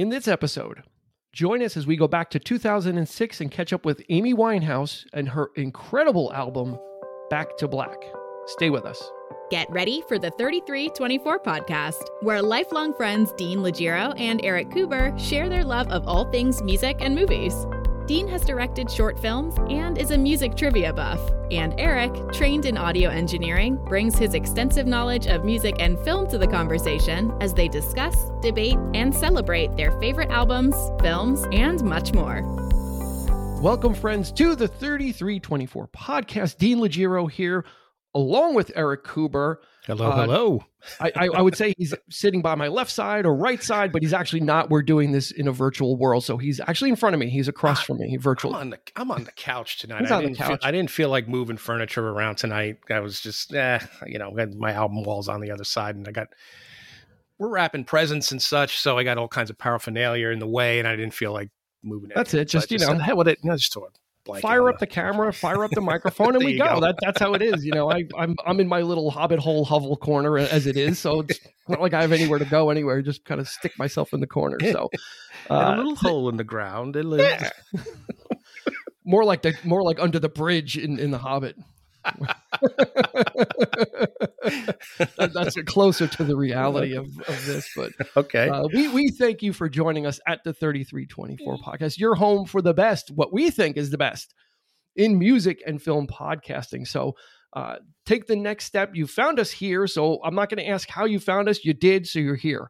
In this episode, join us as we go back to 2006 and catch up with Amy Winehouse and her incredible album, Back to Black. Stay with us. Get ready for the 3324 podcast, where lifelong friends Dean Legiro and Eric Kuber share their love of all things music and movies. Dean has directed short films and is a music trivia buff. And Eric, trained in audio engineering, brings his extensive knowledge of music and film to the conversation as they discuss, debate, and celebrate their favorite albums, films, and much more. Welcome, friends, to the 3324 podcast. Dean Legiro here, along with Eric Kuber. Hello, Uh, hello. I, I, I would say he's sitting by my left side or right side, but he's actually not. We're doing this in a virtual world, so he's actually in front of me. He's across from me I'm virtually. on the I'm on the couch tonight. I on didn't feel, couch. I didn't feel like moving furniture around tonight. I was just eh, you know, my album walls on the other side, and I got we're wrapping presents and such, so I got all kinds of paraphernalia in the way, and I didn't feel like moving. It. That's it, just, you know, said, "Hell with it. You know, just blanket Fire up the camera, fire up the microphone, and we go. go. That, that's how it is. You know, I, I'm I'm in my little hobbit hole hovel corner as it is, so it's not like I have anywhere to go anywhere. Just kind of stick myself in the corner. So, uh, a little hole in the ground. It lives. Yeah. more like the more like under the bridge in in the Hobbit. That- that's closer to the reality of, of this, but Okay. uh, we we thank you for joining us at the 3324 podcast. Your home for the best, what we think is the best in music and film podcasting. So uh, take the next step. You found us here, so I'm not going to ask how you found us. You did, so you're here.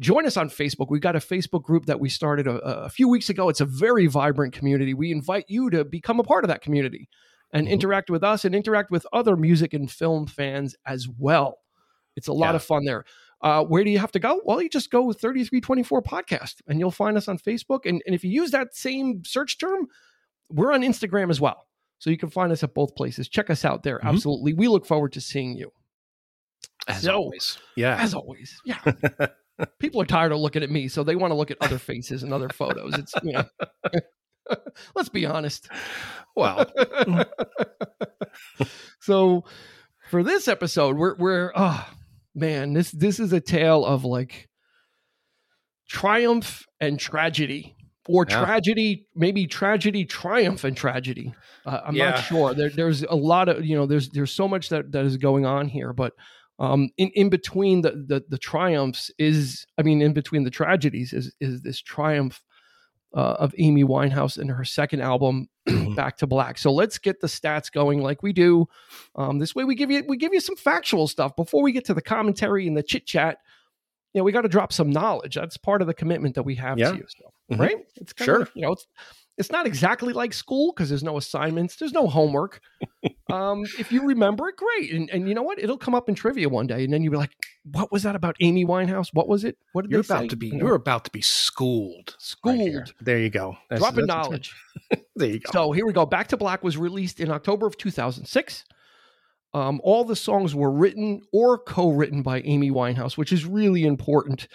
Join us on Facebook. We've got a Facebook group that we started a, a few weeks ago. It's a very vibrant community. We invite you to become a part of that community and Mhm. interact with us and interact with other music and film fans as well. It's a lot Yeah. of fun there. Uh, where do you have to go? Well, you just go with 3324 podcast and you'll find us on Facebook. And, and if you use that same search term, we're on Instagram as well. So you can find us at both places. Check us out there. Mhm. Absolutely. We look forward to seeing you. As so- always. Yeah. As always. Yeah. People are tired of looking at me, so they want to look at other faces and other photos. It's, you know, let's be honest. well, so for this episode, we're we're oh man, this this is a tale of like triumph and tragedy. Or Yeah. tragedy, maybe tragedy, triumph, and tragedy. Uh, I'm Yeah. not sure. There, there's a lot of you know. There's there's so much that, that is going on here, but um, in in between the, the the triumphs is, I mean, in between the tragedies is is this triumph uh, of Amy Winehouse and her second album, Back to Black. So let's get the stats going like we do. Um, this way, we give you we give you some factual stuff before we get to the commentary and the chit chat. You know, we got to drop some knowledge. That's part of the commitment that we have Yeah. to you. So, Mhm. right? It's kind Sure. Of, you know, it's it's not exactly like school because there's no assignments, there's no homework. um, if you remember it, great. And and you know what? It'll come up in trivia one day, and then you'll be like, "What was that about Amy Winehouse? What was it? What did you're they about say?" to be You you're about to be schooled. right schooled, there you go. That's- dropping that's- knowledge. There you go. So here we go. Back to Black was released in October of 2006. Um, all the songs were written or co-written by Amy Winehouse, which is really important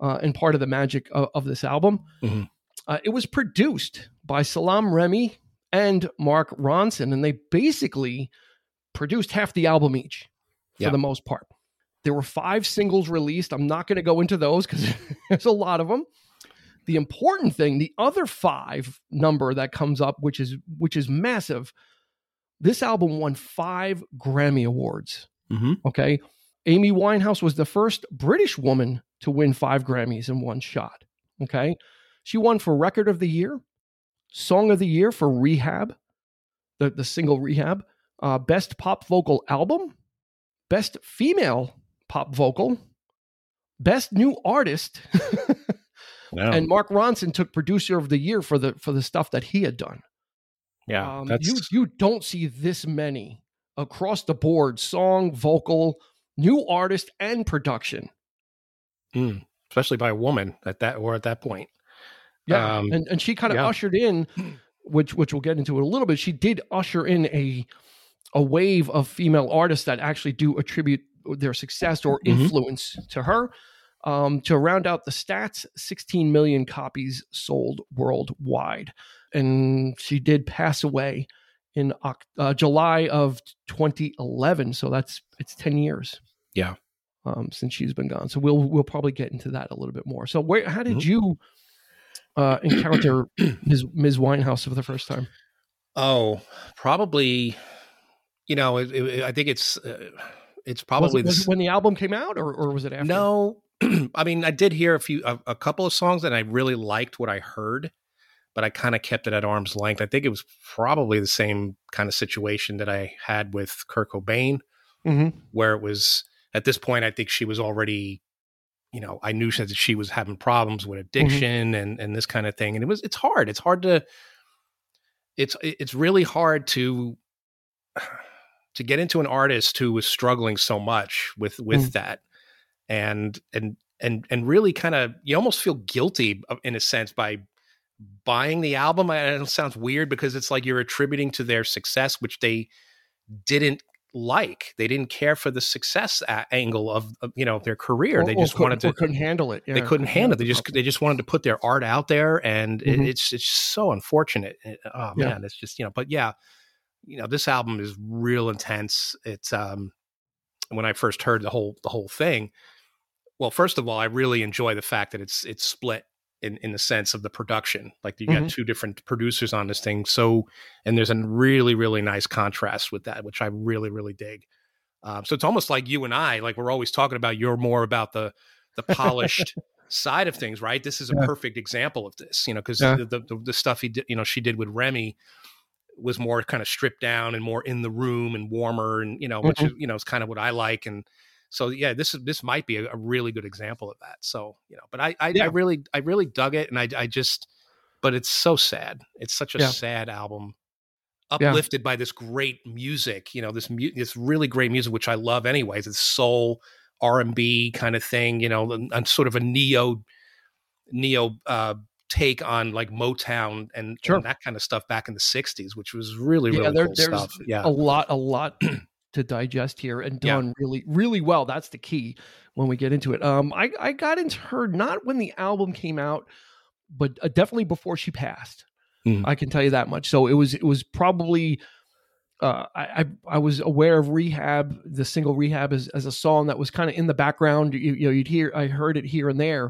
uh, and part of the magic of, of this album. Mhm. Uh, it was produced by Salaam Remi and Mark Ronson, and they basically produced half the album each for Yeah. the most part. There were five singles released. I'm not going to go into those because there's a lot of them. The important thing, the other five number that comes up, which is which is massive. This album won five Grammy awards. Mhm. Okay, Amy Winehouse was the first British woman to win five Grammys in one shot. Okay, she won for Record of the Year, Song of the Year for Rehab, the the single Rehab, uh, Best Pop Vocal Album, Best Female Pop Vocal, Best New Artist. And Mark Ronson took producer of the year for the for the stuff that he had done. yeah. Um, that's you you don't see this many across the board: song, vocal, new artist, and production. mm, especially by a woman at that or at that point. Yeah, Um, and and she kind of yeah. ushered in, which which we'll get into it a little bit. She did usher in a a wave of female artists that actually do attribute their success or Mhm. influence to her. Um, to round out the stats, 16 million copies sold worldwide, and she did pass away in uh, July of 2011. So that's it's 10 years. Yeah. um, since she's been gone. So we'll we'll probably get into that a little bit more. So where how did Mhm. you uh, encounter Ms. Ms. Winehouse for the first time? Oh, probably. You know, it, it, I think it's uh, it's Was probably it, was it when the album came out, or, or was it after? No, I mean, I did hear a few, a, a couple of songs, and I really liked what I heard, but I kind of kept it at arm's length. I think it was probably the same kind of situation that I had with Kurt Cobain, hmm where it was at this point. I think she was already, you know, I knew that she was having problems with addiction and and this kind of thing, and it was it's hard. It's hard to, it's it's really hard to to get into an artist who was struggling so much with with Mm. that and and and and really kind of you almost feel guilty in a sense by buying the album I it sounds weird because it's like you're attributing to their success which they didn't like they didn't care for the success angle of, of you know their career Or- they just wanted to couldn't handle it. they couldn't handle it. They just they just wanted to put their art out there, and it, Mhm. it's it's so unfortunate. It- oh Yeah. man, it's just you know. But yeah, you know, this album is real intense. It's um when I first heard the whole the whole thing. Well, first of all, I really enjoy the fact that it's it's split in in the sense of the production. Like you got Mhm. two different producers on this thing. So and there's a really really nice contrast with that, which I really really dig. Um, so it's almost like you and I, like we're always talking about. You're more about the the polished side of things, right? This is a Yeah. perfect example of this, you know, because Yeah. the, the the stuff he did, you know, she did with Remi was more kind of stripped down and more in the room and warmer, and you know, which Mm-hmm. is you know is kind of what I like. And so yeah, this is this might be a, a really good example of that. So you know, but I I, Yeah. I really I really dug it, and I I just, but it's so sad. It's such a Yeah. sad album. Yeah. Uplifted by this great music, you know, this mu- this really great music, which I love anyways. It's soul, R and B kind of thing, you know, and, and sort of a neo neo uh, take on like Motown and, Sure. and that kind of stuff back in the '60s, which was really Yeah, really there- cool there's stuff. Yeah, a lot, a lot to digest here, and Yeah. done really, really well. That's the key when we get into it. Um, I I got into her not when the album came out, but uh, definitely before she passed. Mhm. I can tell you that much. So it was it was probably. Uh, I, I I was aware of Rehab, the single Rehab, as, as a song that was kind of in the background. You, you know, you'd hear I heard it here and there,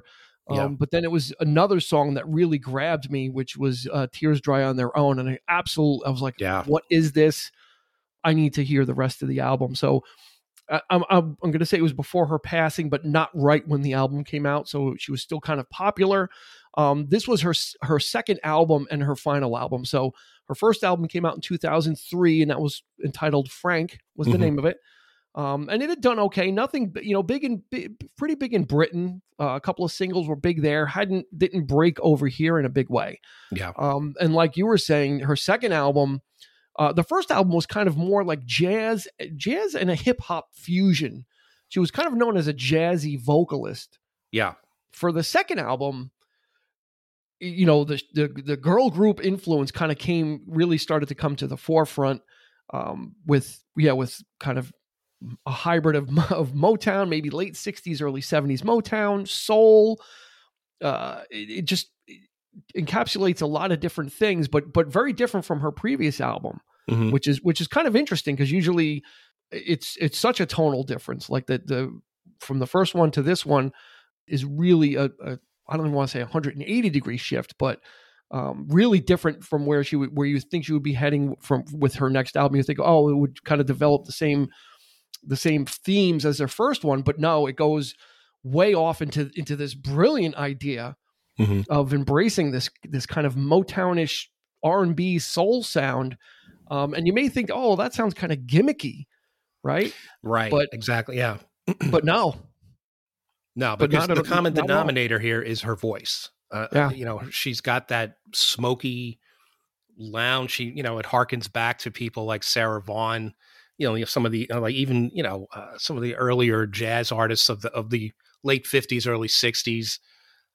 um, Yeah. but then it was another song that really grabbed me, which was uh, "Tears Dry on Their Own," and I absolutely I was like, Yeah. what is this?" I need to hear the rest of the album. So I, I'm I'm, I'm going to say it was before her passing, but not right when the album came out. So she was still kind of popular. Um, this was her her second album and her final album. So her first album came out in 2003, and that was entitled Frank was the Mhm. name of it. Um, and it had done okay. Nothing, you know, big and big, pretty big in Britain. Uh, a couple of singles were big there. Hadn't didn't break over here in a big way. yeah, Um, and like you were saying, her second album, uh, the first album was kind of more like jazz, jazz and a hip hop fusion. She was kind of known as a jazzy vocalist. yeah, For the second album, you know, the the, the girl group influence kind of came really started to come to the forefront um, with yeah with kind of a hybrid of of Motown, maybe late '60s, early '70s Motown, soul. Uh, it, it just encapsulates a lot of different things, but but very different from her previous album, Mhm. which is which is kind of interesting because usually it's it's such a tonal difference. Like the the from the first one to this one is really a, a I don't even want to say 180 degree shift, but um, really different from where she would, where you think she would be heading from with her next album. You think, oh, it would kind of develop the same the same themes as their first one, but no, it goes way off into into this brilliant idea Mhm. of embracing this this kind of Motownish R and B soul sound. Um, and you may think, oh, that sounds kind of gimmicky, right? right, But- exactly, yeah. But no, No, But because not the common not denominator here is her voice. Uh, Yeah. you know, she's got that smoky lounge. She, you know, it harkens back to people like Sarah Vaughan. You know, some of the uh, like even you know uh, some of the earlier jazz artists of the of the late fifties, early sixties,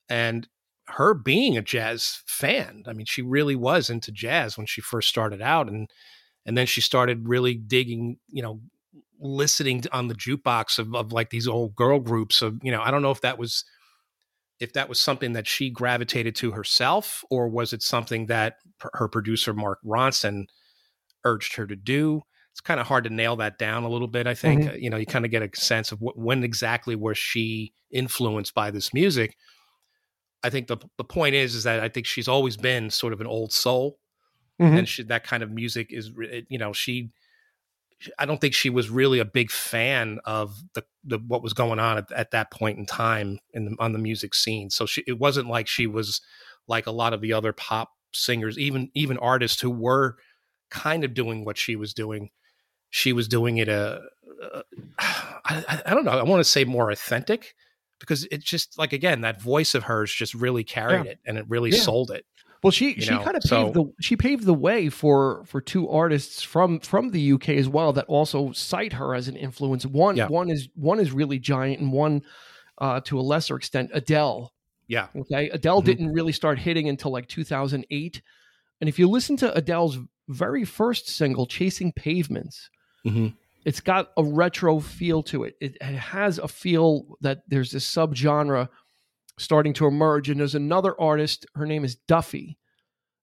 and her being a jazz fan. I mean, she really was into jazz when she first started out, and and then she started really digging. You know, listening on the jukebox of, of like these old girl groups of you know i don't know if that was if that was something that she gravitated to herself or was it something that her producer mark ronson urged her to do it's kind of hard to nail that down a little bit. I think mm-hmm. you know you kind of get a sense of what, when exactly was she influenced by this music. I think the the point is is that I think she's always been sort of an old soul, mm-hmm. and she, that kind of music is you know she. I don't think she was really a big fan of the, the what was going on at, at that point in time in the, on the music scene. So she, it wasn't like she was like a lot of the other pop singers, even even artists who were kind of doing what she was doing she was doing it a, a I, I don't know i want to say more authentic because it's just like again that voice of hers just really carried yeah. it and it really yeah. sold it well she she know? kind of so, paved the she paved the way for for two artists from from the uk as well that also cite her as an influence one yeah. one is one is really giant and one uh to a lesser extent adele yeah okay adele mm-hmm. didn't really start hitting until like 2008 and if you listen to adele's very first single chasing pavements Mm-hmm. It's got a retro feel to it. it. It has a feel that there's this subgenre starting to emerge. And there's another artist. Her name is Duffy,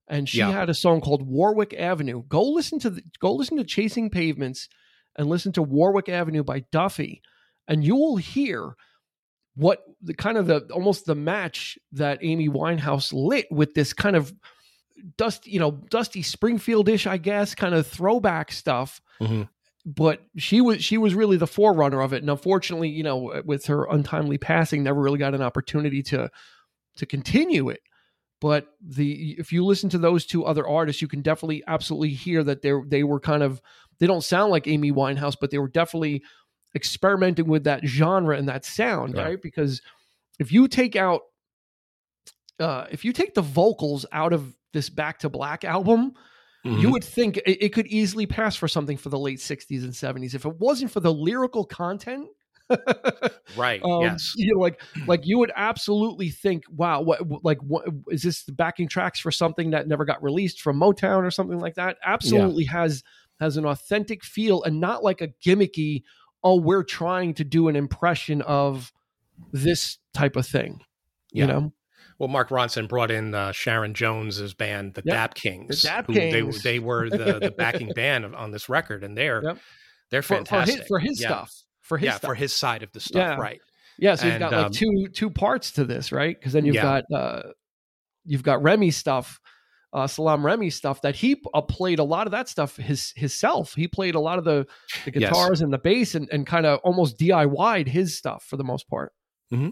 and she yeah. had a song called Warwick Avenue. Go listen to the, go listen to Chasing Pavements and listen to Warwick Avenue by Duffy, and you will hear what the kind of the almost the match that Amy Winehouse lit with this kind of dusty, you know, dusty Springfield-ish, I guess, kind of throwback stuff. Mm-hmm but she was she was really the forerunner of it. And unfortunately you know with her untimely passing never really got an opportunity to to continue it. But the if you listen to those two other artists you can definitely absolutely hear that they they were kind of they don't sound like Amy Winehouse but they were definitely experimenting with that genre and that sound right? Because if you take out uh if you take the vocals out of this back to black album Mm-hmm. You would think it, it, could easily pass for something for the late 60s and 70s if it wasn't for the lyrical content. right. Um, yes. You know, like like you would absolutely think, wow, what like what is this the backing tracks for something that never got released from Motown or something like that? Absolutely yeah. has has an authentic feel and not like a gimmicky, oh, we're trying to do an impression of this type of thing. Yeah. You know? Well, Mark Ronson brought in uh, Sharon Jones's band, the yep. Dap Kings. The Dap Kings. They, they were the, the backing band of, on this record, and they're yep. they're fantastic for, for his, for his yeah. stuff. For his yeah, stuff. for his side of the stuff, yeah. right? Yeah, so you've got like um, two two parts to this, right? Because then you've yeah. got uh, you've got Remi stuff, uh, Salaam Remi stuff that he uh, played a lot of that stuff his himself. He played a lot of the, the guitars yes. and the bass and, and kind of almost DIY'd his stuff for the most part. Mm-hmm.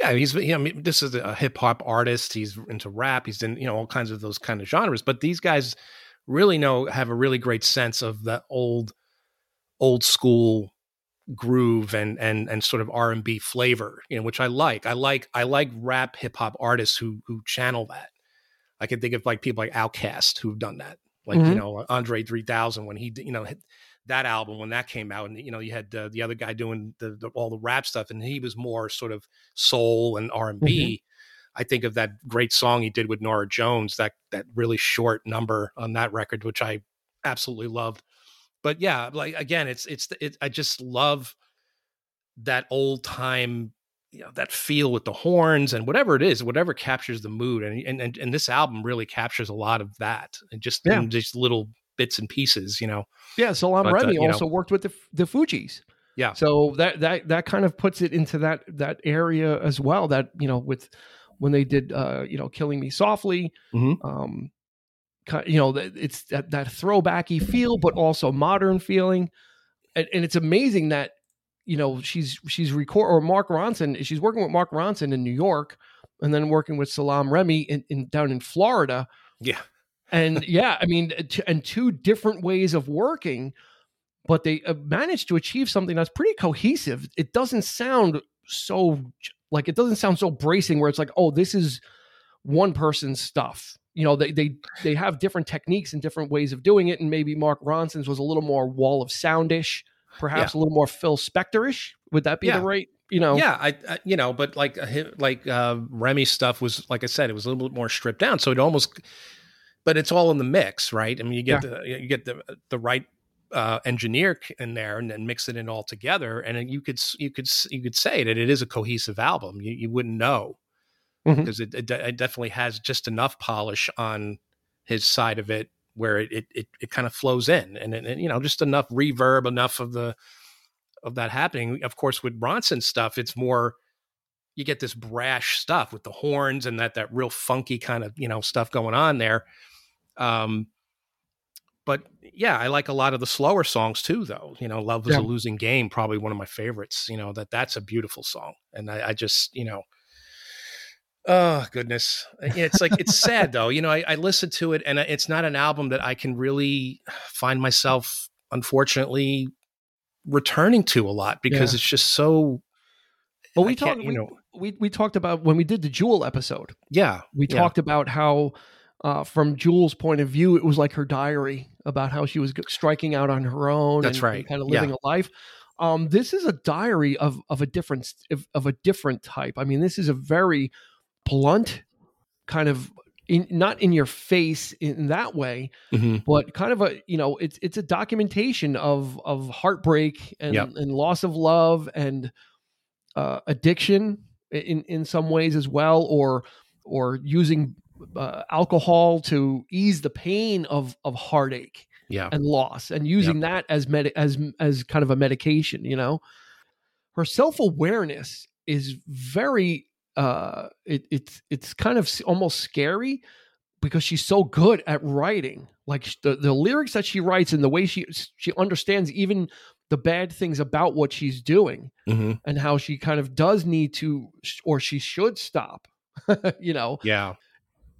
Yeah, he's you know, this is a hip hop artist. He's into rap. He's in you know all kinds of those kind of genres. But these guys really know have a really great sense of that old old school groove and and and sort of R and B flavor, you know, which I like. I like I like rap hip hop artists who who channel that. I can think of like people like Outkast who've done that, like mm-hmm. you know Andre three thousand when he you know that album when that came out, and you know you had uh, the other guy doing the, the, all the rap stuff, and he was more sort of soul and R and B. I think of that great song he did with Norah Jones, that that really short number on that record, which I absolutely loved. But yeah, like again, it's it's it, I just love that old time you know that feel with the horns and whatever it is whatever captures the mood and and and, and this album really captures a lot of that and just yeah. just little bits and pieces, you know. Yeah, Salaam but, Remi uh, also know. worked with the the Fugees. Yeah. So that that that kind of puts it into that that area as well. That you know, with when they did uh, you know, Killing Me Softly, mm-hmm. um, you know, it's that that throwbacky feel, but also modern feeling, and, and it's amazing that you know she's she's record or Mark Ronson she's working with Mark Ronson in New York, and then working with Salaam Remi in, in down in Florida. Yeah and yeah, I mean, and two different ways of working, but they uh, managed to achieve something that's pretty cohesive. It doesn't sound so like it doesn't sound so bracing where it's like, oh, this is one person's stuff. You know, they they they have different techniques and different ways of doing it, and maybe Mark Ronson's was a little more wall of soundish, perhaps yeah. a little more Phil Spectorish. Would that be yeah. the right? You know, yeah, I, I you know, but like uh, like uh, Remi stuff was like I said, it was a little bit more stripped down, so it almost but it's all in the mix, right? I mean, you get yeah. the you get the the right uh, engineer in there and then mix it in all together, and you could you could you could say that it is a cohesive album. You, you wouldn't know because mm-hmm. it, it, it definitely has just enough polish on his side of it where it it it, it kind of flows in and, and, and you know just enough reverb, enough of the of that happening. Of course, with Ronson stuff, it's more you get this brash stuff with the horns and that that real funky kind of you know stuff going on there. Um, but yeah, I like a lot of the slower songs too, though. You know, "Love Is yeah. a Losing Game" probably one of my favorites. You know that that's a beautiful song, and I, I just you know, oh goodness, it's like it's sad though. You know, I, I listen to it, and it's not an album that I can really find myself, unfortunately, returning to a lot because yeah. it's just so. Well, we talked. You know, we, we talked about when we did the Jewel episode. Yeah, we yeah. talked about how, uh, from Jewel's point of view, it was like her diary about how she was striking out on her own. That's and, right. And kind of living yeah. a life. Um, this is a diary of of a different of, a different type. I mean, this is a very blunt kind of in, not in your face in that way, mm-hmm. but kind of a you know it's it's a documentation of of heartbreak and, yep. and loss of love and uh, addiction in in some ways as well, or or using uh, alcohol to ease the pain of of heartache yeah. and loss, and using yep. that as med- as as kind of a medication. You know, her self awareness is very uh it, it's it's kind of almost scary because she's so good at writing like the, the lyrics that she writes and the way she she understands even the bad things about what she's doing mm-hmm. and how she kind of does need to or she should stop you know yeah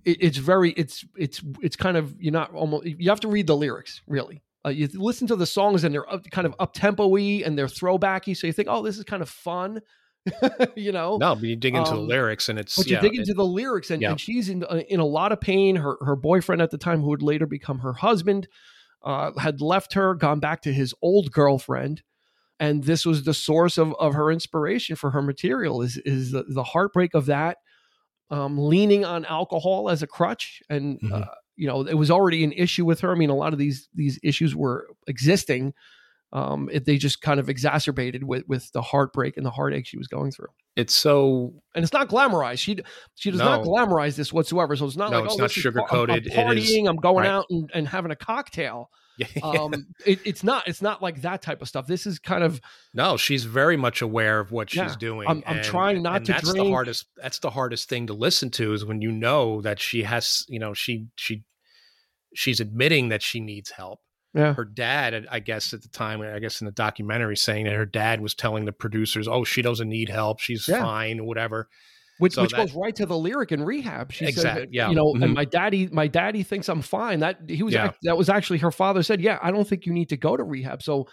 it, it's very it's it's it's kind of you're not almost you have to read the lyrics really. Uh, you listen to the songs and they're up, kind of up tempo-y and they're throwbacky so you think oh this is kind of fun you know? No but you dig into um, the lyrics and it's but you yeah, dig into it, the lyrics and, yeah. and she's in uh, in a lot of pain. Her her boyfriend at the time who would later become her husband uh, had left her, gone back to his old girlfriend, and this was the source of, of her inspiration for her material is is the, the heartbreak of that, um, leaning on alcohol as a crutch, and mm-hmm. uh, you know it was already an issue with her. I mean, a lot of these these issues were existing. Um, it, they just kind of exacerbated with with the heartbreak and the heartache she was going through. It's so, and it's not glamorized. She she does no. not glamorize this whatsoever. So it's not no, like it's oh, not sugar coated. I'm, partying. I'm going right. out and, and having a cocktail. Um, it, it's not. It's not like that type of stuff. This is kind of no. She's very much aware of what yeah, she's doing. I'm, I'm and, trying not to. That's drink. the hardest. That's the hardest thing to listen to is when you know that she has. You know, she she she's admitting that she needs help yeah. Her dad, I guess at the time, I guess in the documentary, saying that her dad was telling the producers, "Oh, she doesn't need help. She's yeah. fine, whatever." Which, so which that, goes right to the lyric in rehab. She exactly, said, yeah. you know, mm-hmm. and my daddy, my daddy thinks I'm fine. That he was, yeah. that was actually her father said, yeah, I don't think you need to go to rehab. So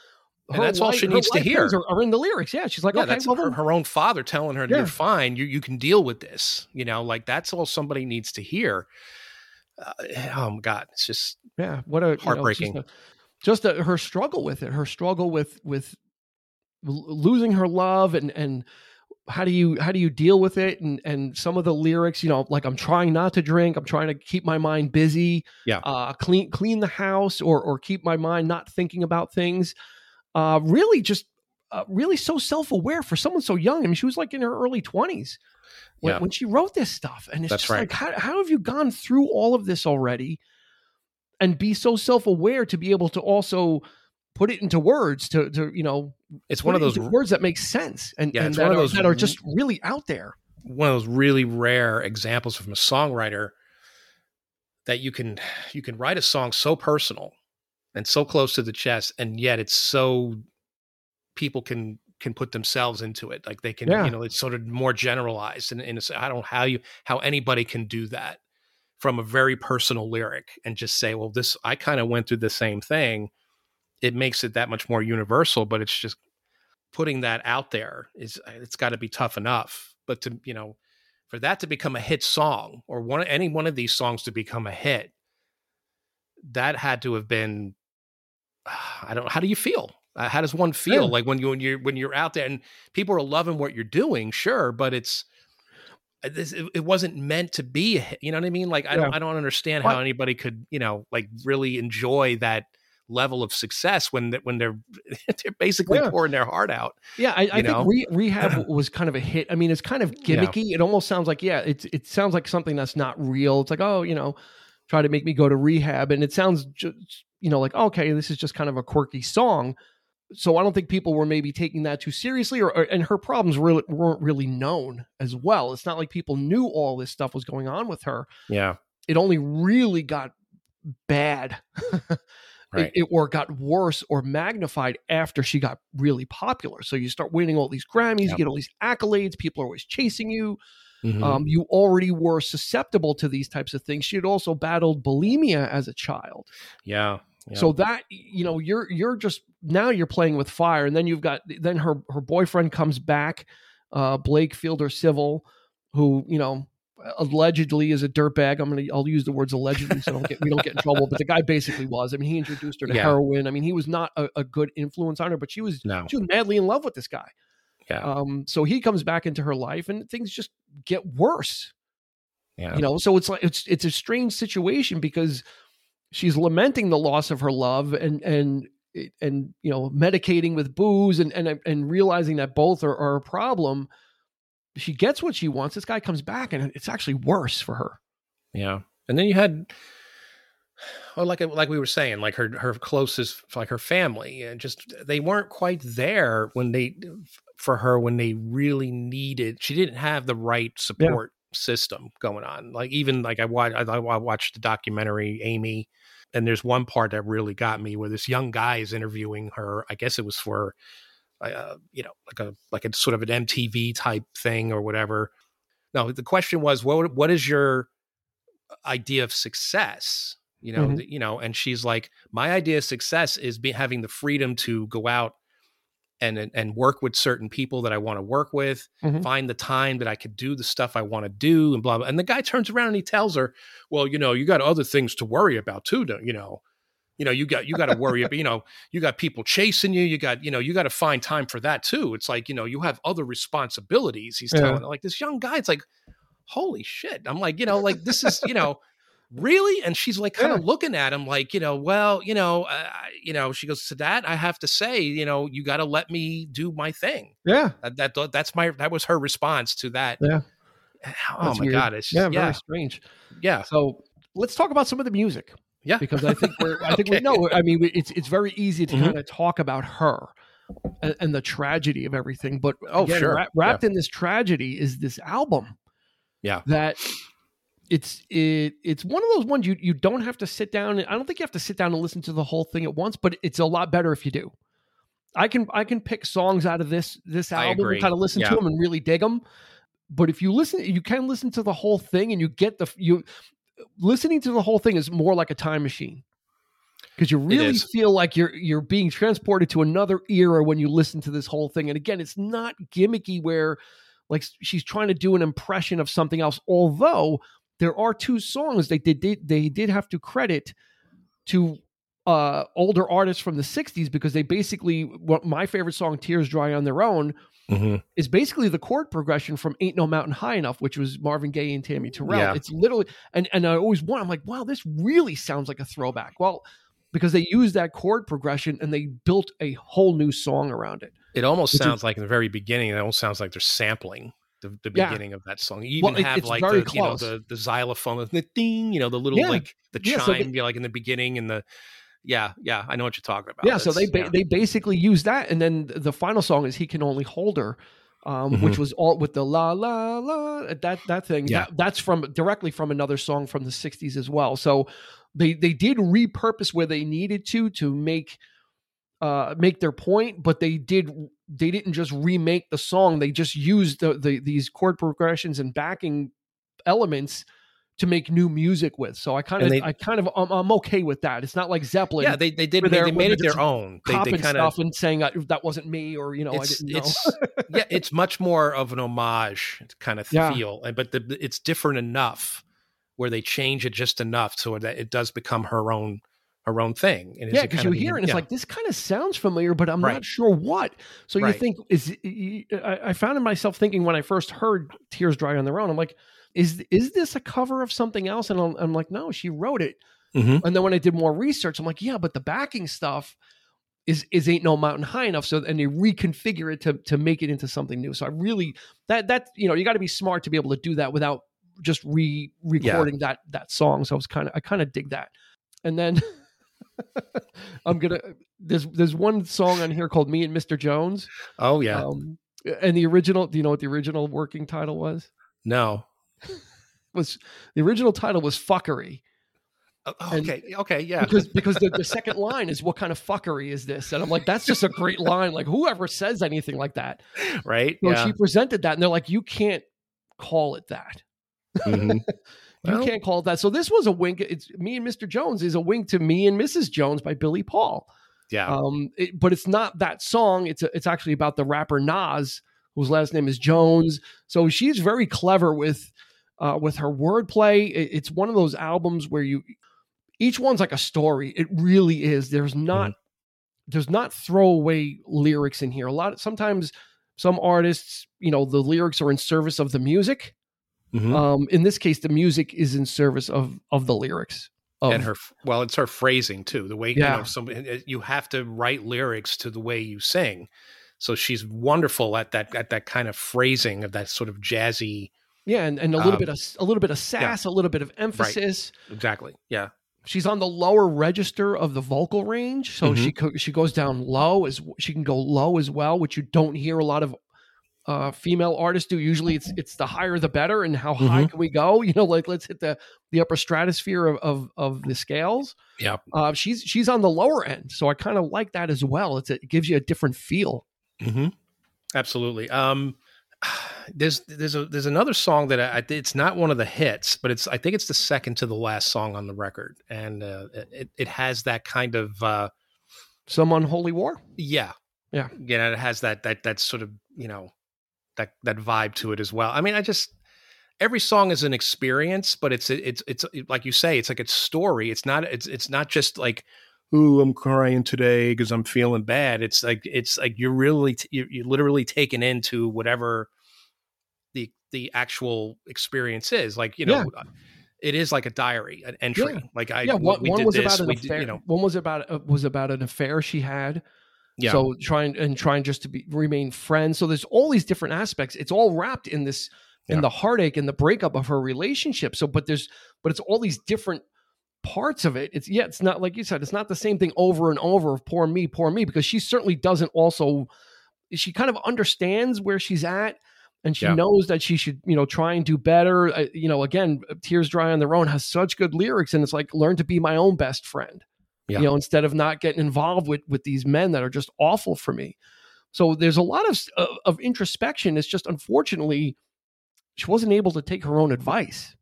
and that's all she needs to hear are, are, in the lyrics. Yeah, she's like, yeah, okay, that's well, her, her, own father telling her, "You're fine. You you can deal with this." You know, like that's all somebody needs to hear. Uh, oh my god, it's just yeah, what a heartbreaking. You know, just a, her struggle with it, her struggle with with losing her love and and how do you how do you deal with it? And and some of the lyrics you know like i'm trying not to drink i'm trying to keep my mind busy yeah. uh clean clean the house or or keep my mind not thinking about things. Uh really just uh, really so self-aware for someone so young. I mean she was like in her early 20s when, yeah. when she wrote this stuff. And it's That's just right. like how, how have you gone through all of this already and be so self-aware to be able to also put it into words to, to you know it's one of those words that make sense and, yeah, and that, one of are, those that are just really out there one of those really rare examples from a songwriter that you can you can write a song so personal and so close to the chest and yet it's so people can can put themselves into it like they can yeah. you know it's sort of more generalized and, and i don't know how you how anybody can do that from a very personal lyric and just say, well, this, I kind of went through the same thing. It makes it that much more universal, but it's just putting that out there is, it's got to be tough enough. But to, you know, for that to become a hit song or one, any one of these songs to become a hit, that had to have been, I don't, know. how do you feel? Uh, how does one feel yeah. like when you when you're when you're out there and people are loving what you're doing? Sure, but it's this it, it, wasn't meant to be you know what i mean like i yeah. don't i don't understand how anybody could you know like really enjoy that level of success when when they're they're basically yeah. pouring their heart out yeah i, I think re- rehab was kind of a hit i mean it's kind of gimmicky yeah. it almost sounds like yeah it's it sounds like something that's not real it's like oh you know try to make me go to rehab. And it sounds just, you know, like, okay, this is just kind of a quirky song. So I don't think people were maybe taking that too seriously, or, or and her problems really weren't really known as well. It's not like people knew all this stuff was going on with her. Yeah. It only really got bad Right. it, or got worse or magnified after she got really popular. So you start winning all these Grammys, you get all these accolades, people are always chasing you. Mhm. Um, you already were susceptible to these types of things. She had also battled bulimia as a child. yeah. yeah. So that you know, you're you're just now you're playing with fire, and then you've got then her her boyfriend comes back, uh, Blake Fielder Civil, who you know allegedly is a dirtbag. I'm gonna I'll use the words allegedly so don't get, we don't get in trouble. But the guy basically was. I mean, he introduced her to Yeah. heroin. I mean, he was not a, a good influence on her, but she was no. she was madly in love with this guy. Yeah. Um, so he comes back into her life, and things just get worse yeah. you know so it's like it's it's a strange situation because she's lamenting the loss of her love and and and you know medicating with booze and and and realizing that both are, are a problem she gets what she wants this guy comes back and it's actually worse for her Yeah, and then you had, well, like like we were saying, like her her closest, like her family, and just they weren't quite there when they for her when they really needed. She didn't have the right support system going on. Like even like I watched I, I watched the documentary Amy, and there's one part that really got me where this young guy is interviewing her. I guess it was for, uh, you know, like a like a sort of an MTV type thing or whatever. No, the question was, what what is your idea of success? You know, Mhm. th- you know, and she's like, my idea of success is be having the freedom to go out and and- work with certain people that I want to work with, Mhm. find the time that I could do the stuff I want to do, and blah blah. And the guy turns around and he tells her, "Well, you know, you got other things to worry about too, don't you know?" You know, you got you got to worry about, you know, you got people chasing you. You got, you know, you got to find time for that too. It's like, you know, you have other responsibilities. He's Yeah. telling her, like this young guy. It's like, holy shit. I'm like, you know, like this is, you know, really. And she's like, kind of looking at him, like, you know, well, you know, uh, you know, she goes to that. I have to say, you know, you got to let me do my thing. yeah That, that that's my that was her response to that. Yeah. Oh That's my weird. god. It's yeah just, very yeah, strange yeah, so let's talk about some of the music yeah. because I think we're I think we know I mean it's it's very easy to Mhm. kind of talk about her and, and the tragedy of everything but Oh, again, sure. wra- wrapped in this tragedy is this album Yeah. that it's it it's one of those ones you you don't have to sit down I don't think you have to sit down and listen to the whole thing at once but it's a lot better if you do I can I can pick songs out of this this album and kind of listen Yeah. to them and really dig them but if you listen you can listen to the whole thing and you get the you listening to the whole thing is more like a time machine. Because you really feel like you're you're being transported to another era when you listen to this whole thing. And again it's not gimmicky where like she's trying to do an impression of something else although there are two songs they did, did they did have to credit to uh older artists from the 60s because they basically what my favorite song tears dry on their own Mhm. is basically the chord progression from Ain't No Mountain High Enough, which was Marvin Gaye and Tammy Terrell. Yeah. It's literally, and, and I always want, I'm like, wow, this really sounds like a throwback. Well, because they used that chord progression and they built a whole new song around it. It almost Which is- sounds like in the very beginning. It almost sounds like they're sampling the, the Yeah. beginning of that song. You Well, even it- have like the you know the the xylophone, the ding, you know, the little Yeah. like the Yeah, chime, so they- you know, like in the beginning and the yeah, yeah. I know what you're talking about. yeah, so they ba- they basically use that, and then the final song is "He Can Only Hold Her," um, which was all with the la la la that that thing. Mm-hmm. Yeah. That, that's from directly from another song from the '60s as well. So they they did repurpose where they needed to to make uh make their point, but they did they didn't just remake the song. They just used the, the these chord progressions and backing elements to make new music with. So I kind of I kind of I'm, I'm okay with that. It's not like Zeppelin yeah, they they did they, they made it their own. They, they kind stuff of and saying uh, that wasn't me or you know I it's didn't know. it's yeah, it's much more of an homage kind of Yeah. feel, and but the, it's different enough where they change it just enough so that it does become her own her own thing. And yeah, because you hear it and it's yeah. like this kind of sounds familiar, but I'm Right. not sure what. So you think is I, I found myself thinking when I first heard "Tears Dry on Their Own," I'm like, is is this a cover of something else? And I'm, I'm like, no, she wrote it. Mhm. And then when I did more research, I'm like, yeah, but the backing stuff is is ain't no mountain high enough. So and they reconfigure it to to make it into something new. So I really that that you know you got to be smart to be able to do that without just re recording that that song. So I was kind of I kind of dig that. And then I'm gonna there's there's one song on here called "Me and Mr. Jones." Oh yeah. Um, and the original, do you know what the original working title was? no. Was the original title was "Fuckery" Oh, And- okay. Okay. Yeah. because because the, the second line is "What kind of fuckery is this?" And I'm like, that's just a great line. Like whoever says anything like that. right. So yeah. she presented that, and they're like, you can't call it that. Mhm. You Well- can't call it that. So this was a wink. It's me and Mr. Jones is a wink to me and Mrs. Jones by Billy Paul. Yeah. Um, it- but it's not that song. It's a, it's actually about the rapper Nas, whose last name is Jones. So she's very clever with uh, with her wordplay. It's one of those albums where you each one's like a story. It really is. There's not there's not throwaway lyrics in here. A lot. Of, sometimes some artists, you know, the lyrics are in service of the music. Mhm. Um, in this case, the music is in service of of the lyrics. Of, and her well it's her phrasing too the way you Yeah. know some you have to write lyrics to the way you sing so she's wonderful at that at that kind of phrasing of that sort of jazzy yeah, and, and a little um, bit of a little bit of sass, a little bit of emphasis. Right. exactly yeah She's on the lower register of the vocal range, so Mm-hmm. she co- she goes down low as she can go low as well, which you don't hear a lot of uh, female artists do. Usually, it's it's the higher the better, and how high Mhm. can we go? You know, like let's hit the the upper stratosphere of of, of the scales. yeah Uh, she's she's on the lower end, so I kind of like that as well. It's a, it gives you a different feel. hmm absolutely um there's there's a there's another song that I, it's not one of the hits but it's i think it's the second to the last song on the record and uh, it, it has that kind of uh Some unholy war. Yeah. Yeah. Yeah. It has that that that sort of, you know, that that vibe to it as well. I mean, I just every song is an experience, but it's it's it's like you say, it's like a story. It's not it's it's not just like, ooh, I'm crying today because I'm feeling bad. It's like it's like you're really t- you're, you're literally taken into whatever the the actual experience is. Like you know. It is like a diary, an entry. Yeah. Like I, yeah, one, we one did was this, about an we affair. did, you know, one was about uh, was about an affair she had. yeah, So trying and trying just to be remain friends. So there's all these different aspects. It's all wrapped in this in Yeah. the heartache and the breakup of her relationship. So, but there's but it's all these different parts of it. It's yeah, it's not like you said. It's not the same thing over and over of poor me, poor me, because she certainly doesn't. Also, she kind of understands where she's at. And she Yeah. knows that she should, you know, try and do better. Uh, you know, again, "Tears Dry on Their Own" has such good lyrics, and it's like learn to be my own best friend Yeah. you know instead of not getting involved with with these men that are just awful for me so there's a lot of of, of introspection it's just unfortunately she wasn't able to take her own advice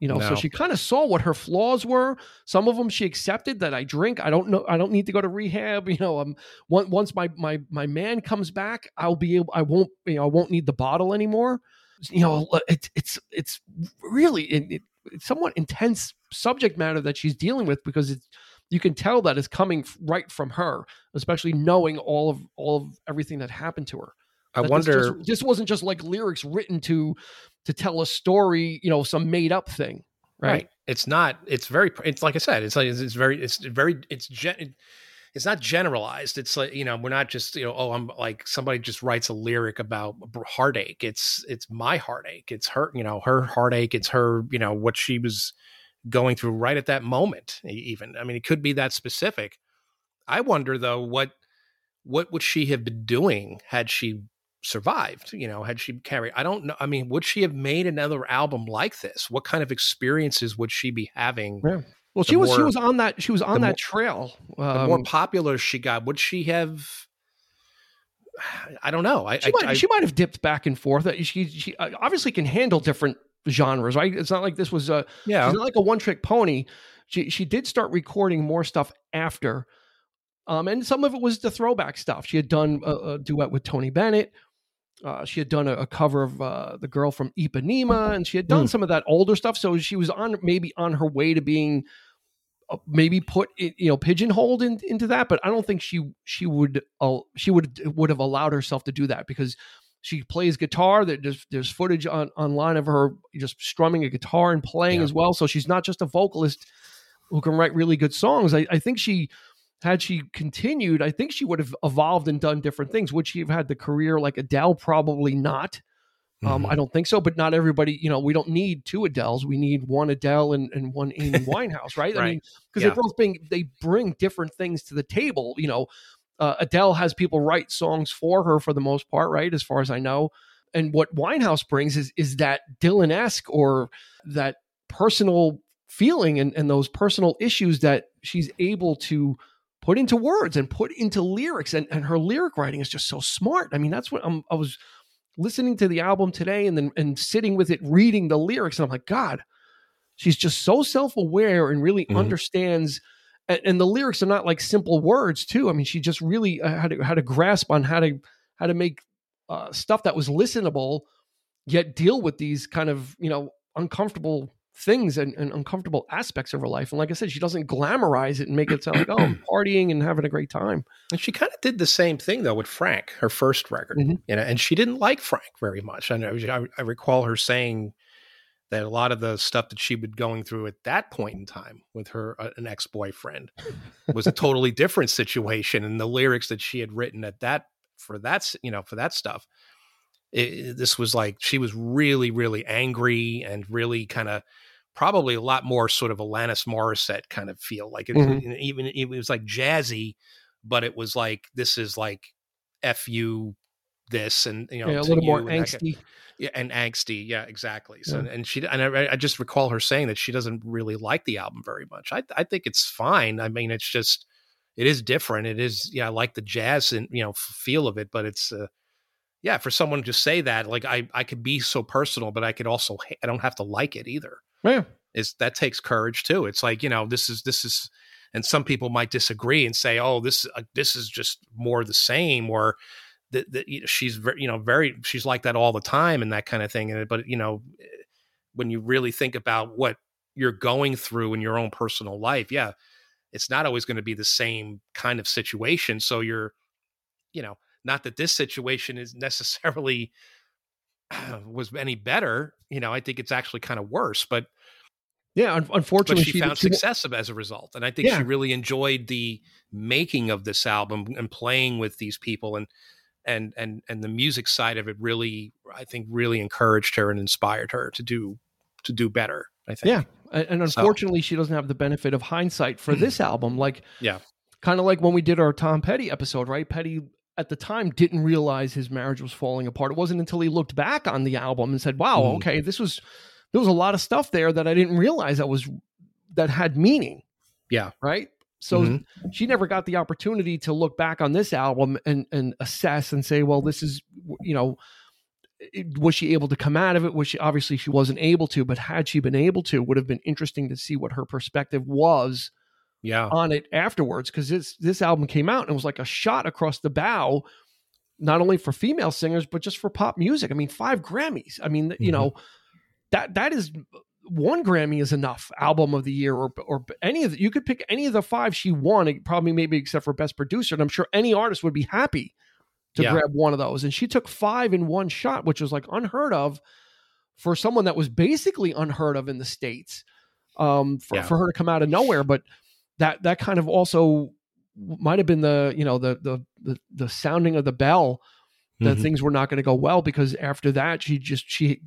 you know so she kind of saw what her flaws were. Some of them she accepted that i drink i don't know i don't need to go to rehab you know um once once my my my man comes back i'll be able i won't you know i won't need the bottle anymore. You know it's it's it's really it, it, it's somewhat intense subject matter that she's dealing with because it's you can tell that it's coming right from her especially knowing all of all of everything that happened to her I That this wonder. just- this wasn't just like lyrics written to to tell a story you know some made up thing right, right. It's not. It's very. It's like I said. It's like it's, it's very. It's very. It's gen, It's not generalized. It's like you know we're not just you know oh I'm like somebody just writes a lyric about heartache. It's it's my heartache. It's her you know her heartache. It's her you know what she was going through right at that moment. Even I mean it could be that specific. I wonder though what what would she have been doing had she survived you know had she carried i don't know i mean would she have made another album like this what kind of experiences would she be having Yeah. well The she was she was on that she was on that more- trail the um, more popular she got would she have i don't know i she, I, might, I- she might have dipped back and forth Uh, she she uh, obviously can handle different genres right it's not like this was a yeah She's not like a one trick pony. She she did start recording more stuff after, um, and some of it was the throwback stuff. She had done a, a duet with Tony Bennett. Uh, she had done a, a cover of uh, the girl from Ipanema, and she had done Hmm. some of that older stuff. So she was on maybe on her way to being uh, maybe put you know pigeonholed in, into that. But I don't think she she would uh, she would would have allowed herself to do that because she plays guitar. There- There's there's footage on online of her just strumming a guitar and playing Yeah. as well. So she's not just a vocalist who can write really good songs. I, I think she had she continued, I think she would have evolved and done different things. Would she have had the career like Adele? Probably not. Um, Mhm. I don't think so, but not everybody, you know, we don't need two Adeles. We need one Adele and, and one Amy Winehouse, right? I Right. mean, because Yeah. they both bring they bring different things to the table. You know, uh, Adele has people write songs for her for the most part, right? As far as I know, and what Winehouse brings is is that Dylan esque or that personal feeling and, and those personal issues that she's able to put into words and put into lyrics and, and her lyric writing is just so smart. I mean, that's what I'm, I was listening to the album today and then and sitting with it, reading the lyrics, and I'm like, God, she's just so self-aware and really Mhm. understands. And, and the lyrics are not like simple words, too. I mean, she just really uh, had a, had a grasp on how to how to make uh, stuff that was listenable, yet deal with these kind of you know uncomfortable things and, and uncomfortable aspects of her life. And like I said, she doesn't glamorize it and make it sound like oh, I'm partying and having a great time. And she kind of did the same thing though with Frank, her first record, Mhm. you know, and she didn't like Frank very much. And I, I, I recall her saying that a lot of the stuff that she was going through at that point in time with her uh, an ex boyfriend was a totally different situation, and the lyrics that she had written at that for that you know for that stuff. It, this was like she was really, really angry and really kind of probably a lot more sort of Alanis Morissette kind of feel. Like it, Mhm. even it was like jazzy, but it was like this is like f you this and you know yeah, a little more and that kind- angsty. yeah, and angsty. Yeah, exactly. So, Yeah. and she, and I, I just recall her saying that she doesn't really like the album very much. I, I think it's fine. I mean, it's just, it is different. It is, yeah, I like the jazz and you know feel of it, but it's, uh, yeah, for someone to say that, like I, I could be so personal, but I could also, I don't have to like it either. Yeah. Is that takes courage too? It's like you know, this is this is, and some people might disagree and say, oh, this uh, this is just more the same, or that, that you know, she's you know, very, she's like that all the time and that kind of thing. And, but, you know, eh, when you really think about what you're going through in your own personal life, yeah, it's not always going to be the same kind of situation. So you're, you know, not that this situation is necessarily was any better. You know, I think it's actually kind of worse, but Yeah. un- but unfortunately, she, found she- success as a result and i think Yeah. she really enjoyed the making of this album and playing with these people and and and and the music side of it really i think really encouraged her and inspired her to do to do better i think Yeah. And, and So- unfortunately, she doesn't have the benefit of hindsight for hmm. this album. Like, Yeah. kind of like when we did our Tom Petty episode, right? Petty at the time didn't realize his marriage was falling apart. It wasn't until he looked back on the album and said, "Wow, Mhm. okay, this was there was a lot of stuff there that I didn't realize that was that had meaning." Yeah. Right. So Mhm. she never got the opportunity to look back on this album and and assess and say, "Well, this is you know." it- was she able to come out of it? Was she obviously she wasn't able to, but had she been able to, would have been interesting to see what her perspective was yeah on it afterwards. Because this this album came out and it was like a shot across the bow, not only for female singers but just for pop music. I mean, five Grammys. I mean, you Mhm. know that that is one Grammy is enough. Album of the year or or any of the, you could pick any of the five she won. Probably maybe except for best producer, and I'm sure any artist would be happy to Yeah. grab one of those. And she took five in one shot, which was like unheard of for someone that was basically unheard of in the states. Um, for, Yeah. for her to come out of nowhere, but that that kind of also might have been the you know the the the, the sounding of the bell that Mhm. things were not going to go well because after that she just she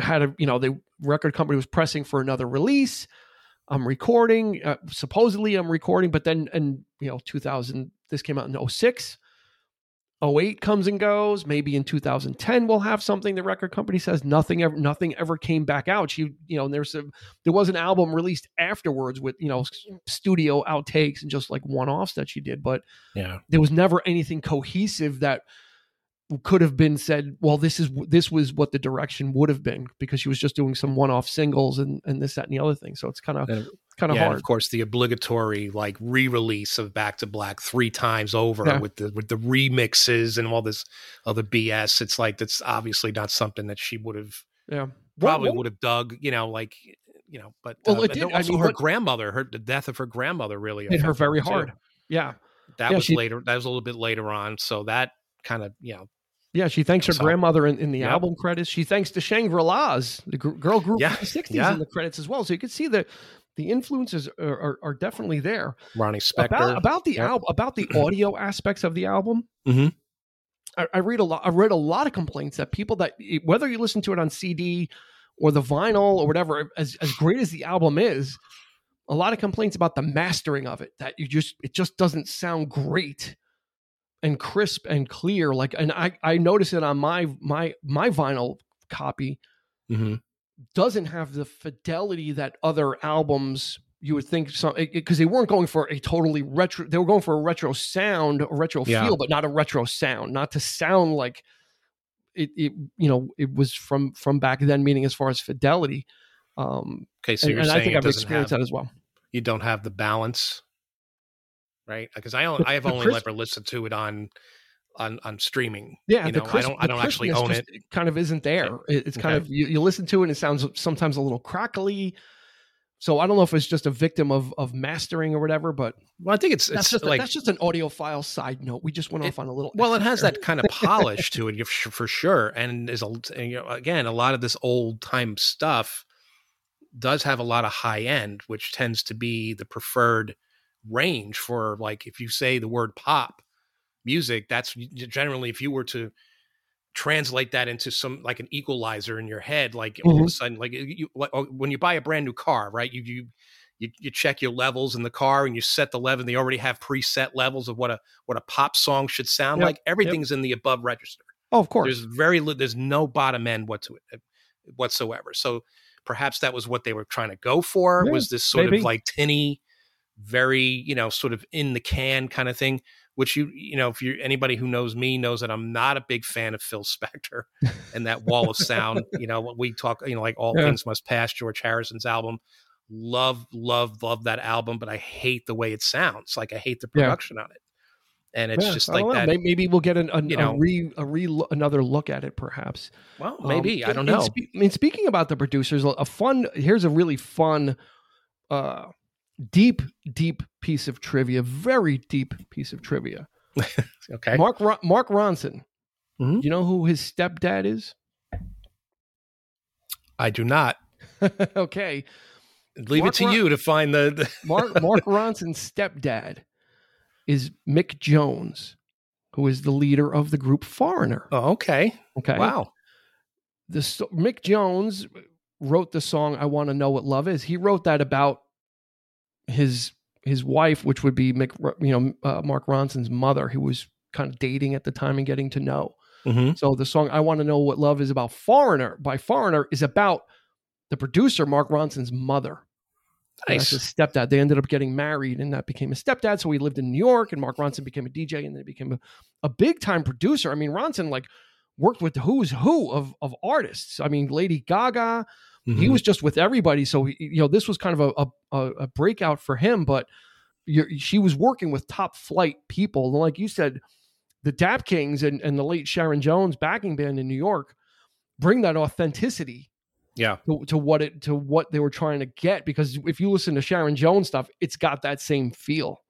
had a you know the record company was pressing for another release i'm recording uh, supposedly i'm recording but then and you know 2000 this came out in 06 08 comes and goes. Maybe in 2010 we'll have something. The record company says nothing ever nothing ever came back out. She you know and there's a there was an album released afterwards with you know studio outtakes and just like one-offs that she did but yeah. there was never anything cohesive that could have been said well this is this was what the direction would have been because she was just doing some one-off singles and and this that and the other thing so it's kind of kind of yeah, and hard of course the obligatory like re-release of Back to Black three times over Yeah. with the with the remixes and all this other BS. It's like that's obviously not something that she would have yeah probably would have dug, you know, like you know. But Well, uh, it did- I also mean, her what- grandmother, her the death of her grandmother really hit her very too. hard yeah That Yeah, was she- later. That was a little bit later on. So that kind of you know yeah she thanks her So- grandmother in, in the album credits she thanks the shangri-las the gr- girl group Yeah, of the 60s yeah. in the credits as well so you can see that the influences are, are, are definitely there Ronnie Spector. about about the Yep. album about the audio aspects of the album Mhm. I, I read a lot. I read a lot of complaints that people that whether you listen to it on CD or the vinyl or whatever, as as great as the album is, a lot of complaints about the mastering of it. That you just it just doesn't sound great and crisp and clear. Like, and I I notice it on my my my vinyl copy. Mm-hmm. Doesn't have the fidelity that other albums you would think some because they weren't going for a totally retro they were going for a retro sound a retro Yeah. feel but not a retro sound not to sound like it, it you know it was from from back then meaning as far as fidelity um Okay, so and, you're and i saying think it i've experienced have that as well you don't have the balance, right? Uh, because I only, I have only ever listened to it on on on streaming. yeah you know, I crisp- don't I don't actually own just it. kind of isn't eh, there it's kind Okay. of you, you listen to it and it sounds sometimes a little crackly so i don't know if it's just a victim of of mastering or whatever but Well, I think it's that's it's just a- like that's just an audiophile side note we just went It- off on a little well, it has there. that kind of polish to it for for sure, and is a and, you know, again a lot of this old time stuff does have a lot of high end, which tends to be the preferred range for like if you say the word pop music, that's generally if you were to translate that into some like an equalizer in your head, like all of a Mhm. sudden, like you like, oh, when you buy a brand new car, right? You you you, you check your levels in the car and you set the level. And They already have preset levels of what a what a pop song should sound Yep, like. Everything's in the above register. oh of course There's very li- there's no bottom end what to it whatsoever. So perhaps that was what they were trying to go for. Yeah, was this sort maybe. of like tinny, very you know sort of in the can kind of thing. Which you you know if you anybody who knows me knows that I'm not a big fan of Phil Spector and that wall of sound. you know what we talk you know like all Yeah. things must pass George Harrison's album. Love love love that album, but I hate the way it sounds. Like I hate the Yeah. production on it. And it's Yeah, just like that. Maybe, maybe we'll get an, a, you a know. re, a re another look at it, perhaps. Well, Um, maybe I don't know. I mean, speaking about the producers, a fun here's a really fun, uh, deep, deep piece of trivia. Very deep piece of trivia. okay. Mark Ron- Mark Ronson. Mhm. You know who his stepdad is? I do not. okay, Leave Mark it to Ron- you to find the. the Mark Mark Ronson's stepdad is Mick Jones, who is the leader of the group Foreigner. oh, okay. Okay, Wow. the Mick Jones wrote the song "I Want to Know What Love Is." He wrote that about his his wife, which would be Mick, you know, uh, Mark Ronson's mother, who was kind of dating at the time and getting to know. Mm-hmm. So the song "I Want to Know What Love Is" about Foreigner by Foreigner is about the producer Mark Ronson's mother. And That's Nice. his stepdad. They ended up getting married, and that became his stepdad. So he lived in New York, and Mark Ronson became a DJ, and then became a, a big time producer. I mean, Ronson like worked with the who's who of of artists. I mean, Lady Gaga. He Mhm. was just with everybody. So he, you know, this was kind of a a, a breakout for him. But you're, she was working with top flight people, and like you said, the Dap Kings and and the late Sharon Jones backing band in New York bring that authenticity Yeah. to, to what it to what they were trying to get because if you listen to Sharon Jones stuff, it's got that same feel.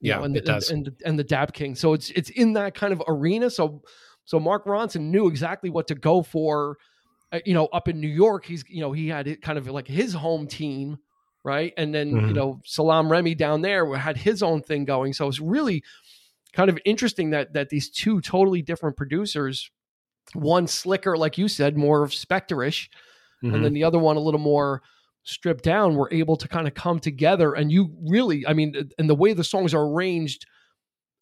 Yeah, know, and, it the- does. And, and, and the Dap King. So it's it's in that kind of arena. So so Mark Ronson knew exactly what to go for. Uh, you know, up in New York, he's you know he had it kind of like his home team, right? And then you Mhm. know Salaam Remi down there had his own thing going. So it's really kind of interesting that that these two totally different producers, one slicker like you said, more of Mhm. and then the other one a little more stripped down were able to kind of come together and you really i mean and the way the songs are arranged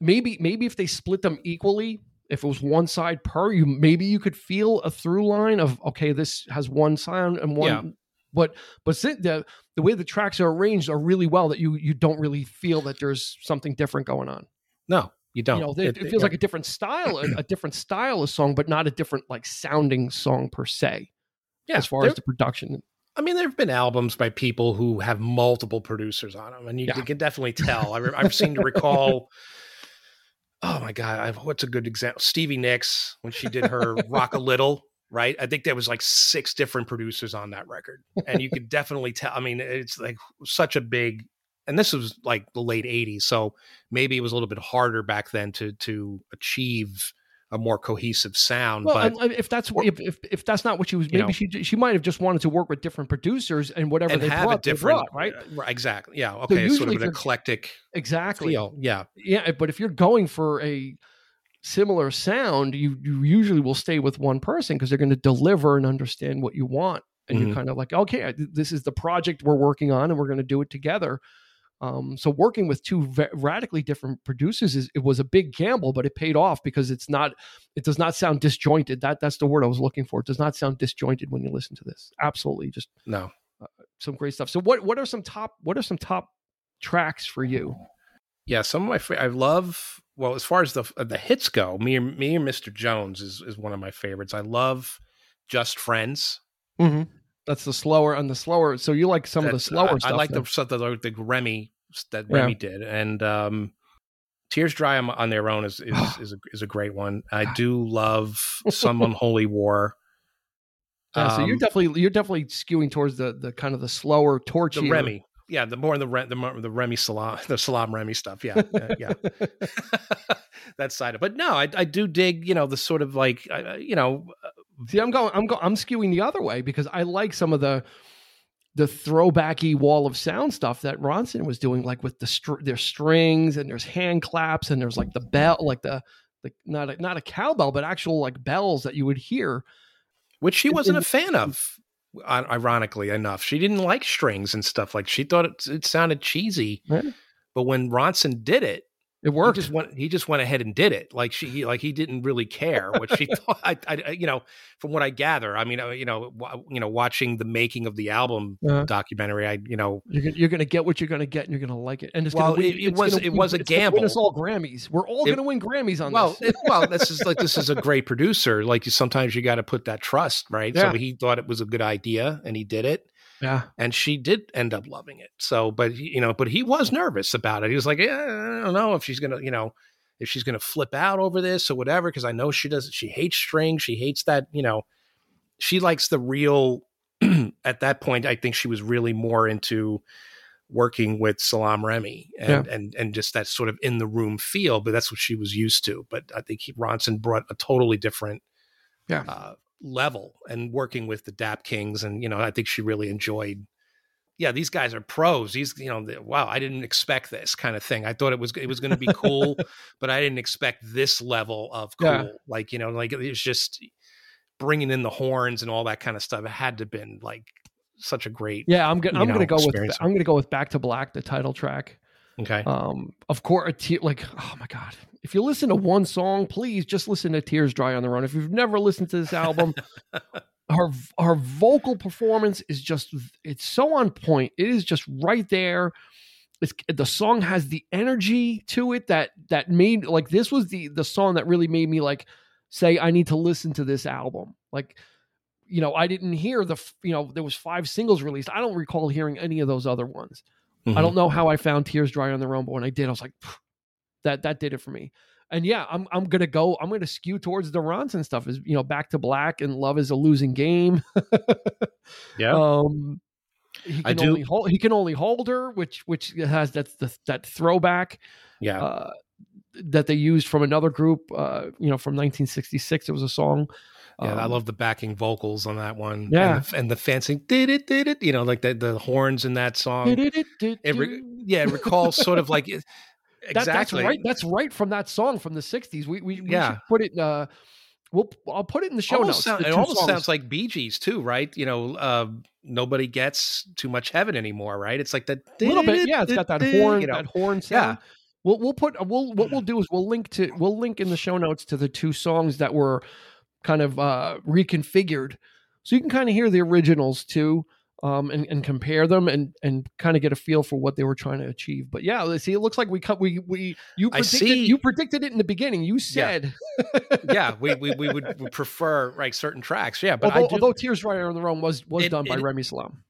maybe maybe if they split them equally if it was one side per you maybe you could feel a through line of okay this has one sound and one Yeah. but but the the way the tracks are arranged are really well that you you don't really feel that there's something different going on no, you don't. you know it, it feels like a different style a, a different style of song but not a different like sounding song per se yeah. as far as the production I mean, there have been albums by people who have multiple producers on them, and you, Yeah. you can definitely tell. I, re- I seem to recall. Oh my god, I, what's a good example? Stevie Nicks when she did her "Rock a Little." Right, I think there was like six different producers on that record, and you could definitely tell. I mean, it's like such a big, and this was like the late '80s, so maybe it was a little bit harder back then to to achieve a more cohesive sound. Well, but and- and if that's if, if if that's not what she was, You maybe know. she she might have just wanted to work with different producers and whatever and they have brought, a different brought, right? uh, exactly yeah okay it's sort of an eclectic Exactly. feel yeah Yeah, but if you're going for a similar sound, you, you usually will stay with one person because they're going to deliver and understand what you want. And Mhm. you're kind of like, okay, this is the project we're working on, and we're going to do it together. Um, so working with two radically different producers is it was a big gamble, but it paid off because it's not it does not sound disjointed. That that's the word I was looking for. It does not sound disjointed when you listen to this. Absolutely, just No. some great stuff. So what what are some top what are some top tracks for you? Yeah, some of my fa- I love well as far as the uh, the hits go. Me and me and Mr. Jones is is one of my favorites. I love Just Friends. Mm-hmm. That's the slower and the slower. So you like some of the slower I, stuff. I like then. the stuff that the, the Remi that Yeah. Remi did, and um, Tears Dry on, on their own is is is a, is a great one. I do love Some Unholy War. Yeah, so you're Um, definitely you're definitely skewing towards the the kind of the slower torch. the Remi. Yeah, the more the Re- the more the Remi Salaam the Salaam Remi stuff. Yeah, uh, yeah, that side of. But no, I I do dig you know the sort of like uh, you know See, I'm going. I'm going. I'm skewing the other way because I like some of the the throwbacky wall of sound stuff that Ronson was doing, like with the str- there's strings and there's hand claps and there's like the bell, like the the not a, not a cowbell, but actual like bells that you would hear. which she wasn't in- a fan of. Ironically enough, she didn't like strings and stuff like. She thought it, it sounded cheesy. Yeah. But when Ronson did it, It worked. He just went. He just went ahead and did it. Like she, he, like he didn't really care what she thought. I, I, you know, from what I gather, I mean, uh, you know, you know, watching the making of the album Uh-huh. documentary, I, you know, You're gonna, you're gonna get what you're gonna get, and you're gonna like it. And it's Well, gonna it- it it's was- gonna it was a it's Win us all Grammys. We're all It- gonna win Grammys on well, this. it, well, this is like this is a great producer. Like you, sometimes you got to put that trust, right? Yeah. So he thought it was a good idea, and he did it. Yeah, and she did end up loving it. So, but you know, but he was nervous about it. He was like, yeah, I don't know if she's gonna, you know, if she's gonna flip out over this or whatever, because I know she does. She hates strings. She hates that. You know, she likes the real. at that point, I think she was really more into working with Salaam Remi and and and just that sort of in the room feel. But that's what she was used to. But I think he, Ronson brought a totally different Yeah. uh, level and working with the Dap Kings, and you know, I think she really enjoyed. Yeah, these guys are pros. These, you know, the, wow, I didn't expect this kind of thing. I thought it was it was going to be cool, but I didn't expect this level of cool. Yeah. Like you know, like it was just bringing in the horns and all that kind of stuff. It had to have been like such a great. yeah. I'm gonna I'm gonna go with. I'm gonna go with Back to Black, the title track. Okay, Um, of course, like oh my god, if you listen to one song, please just listen to Tears Dry on Their Own. If you've never listened to this album, her her vocal performance is just it's so on point. It is just right there. It's the song has the energy to it that that made like this was the the song that really made me like say I need to listen to this album. Like you know, I didn't hear the you know there was five singles released. I don't recall hearing any of those other ones. Mm-hmm. I don't know how I found Tears Dry on their own, but when I did, I was like, "Phew, that that did it for me. And yeah, I'm I'm gonna go. I'm gonna skew towards the Ronson stuff. Is you know, Back to Black and Love is a losing game. Yeah, Um, he I can do- only hold. He can only hold her, which which has that the, that throwback yeah. uh, that they used from another group. Uh, you know, from 1966. It was a song. Yeah, I Um, love the backing vocals on that one. Yeah. and the, and the fancy did it, did it. You know, like the the horns in that song. It re- yeah, it recalls sort of like That- that's exactly right. That's right from that song from the '60s. We we, we Yeah. should put it. Uh, we'll I'll put it in the show almost notes. sound- the it almost songs. sounds like Bee Gees too, right? You know, uh, nobody gets too much heaven anymore, right? It's like that little bit. Yeah, it's got that horn. You know, that horn sound. We'll we'll put we'll what we'll do is we'll link to we'll link in the show notes to the two songs that were kind of uh, reconfigured, so you can kind of hear the originals too. Um, and, and compare them and and kind of get a feel for what they were trying to achieve. But yeah, see. It looks like we cut. We we you I predicted see. you predicted it in the beginning. You said yeah, we, we we would prefer like certain tracks. Yeah, but although, I do, although Tears Dry on Their Own was was It- done by it- Remi Salaam.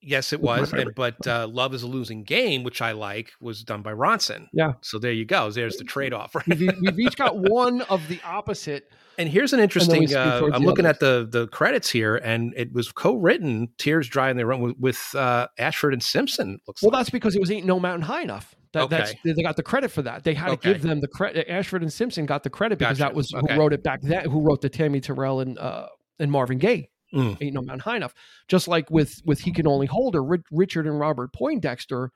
yes, it was. And, but uh, Love is a Losing Game, which I like, was done by Ronson. Yeah. So there you go. There's the trade off. Right? We've, we've each got one of the opposite. And here's an interesting. Uh, I'm looking others. at the the credits here, and it was co-written. Tears Dry in the Room" with, with uh, Ashford and Simpson. Looks Well, like. that's because it was Ain't No Mountain High Enough. That, That's they got the credit for that. They had to give them the credit. Ashford and Simpson got the credit because Gotcha. that was Okay. who wrote it back then. Who wrote the Tammy Terrell and uh, and Marvin Gaye. Mm. Ain't No Mountain High Enough. Just like with with He Can Only Hold Her, Richard and Robert Poindexter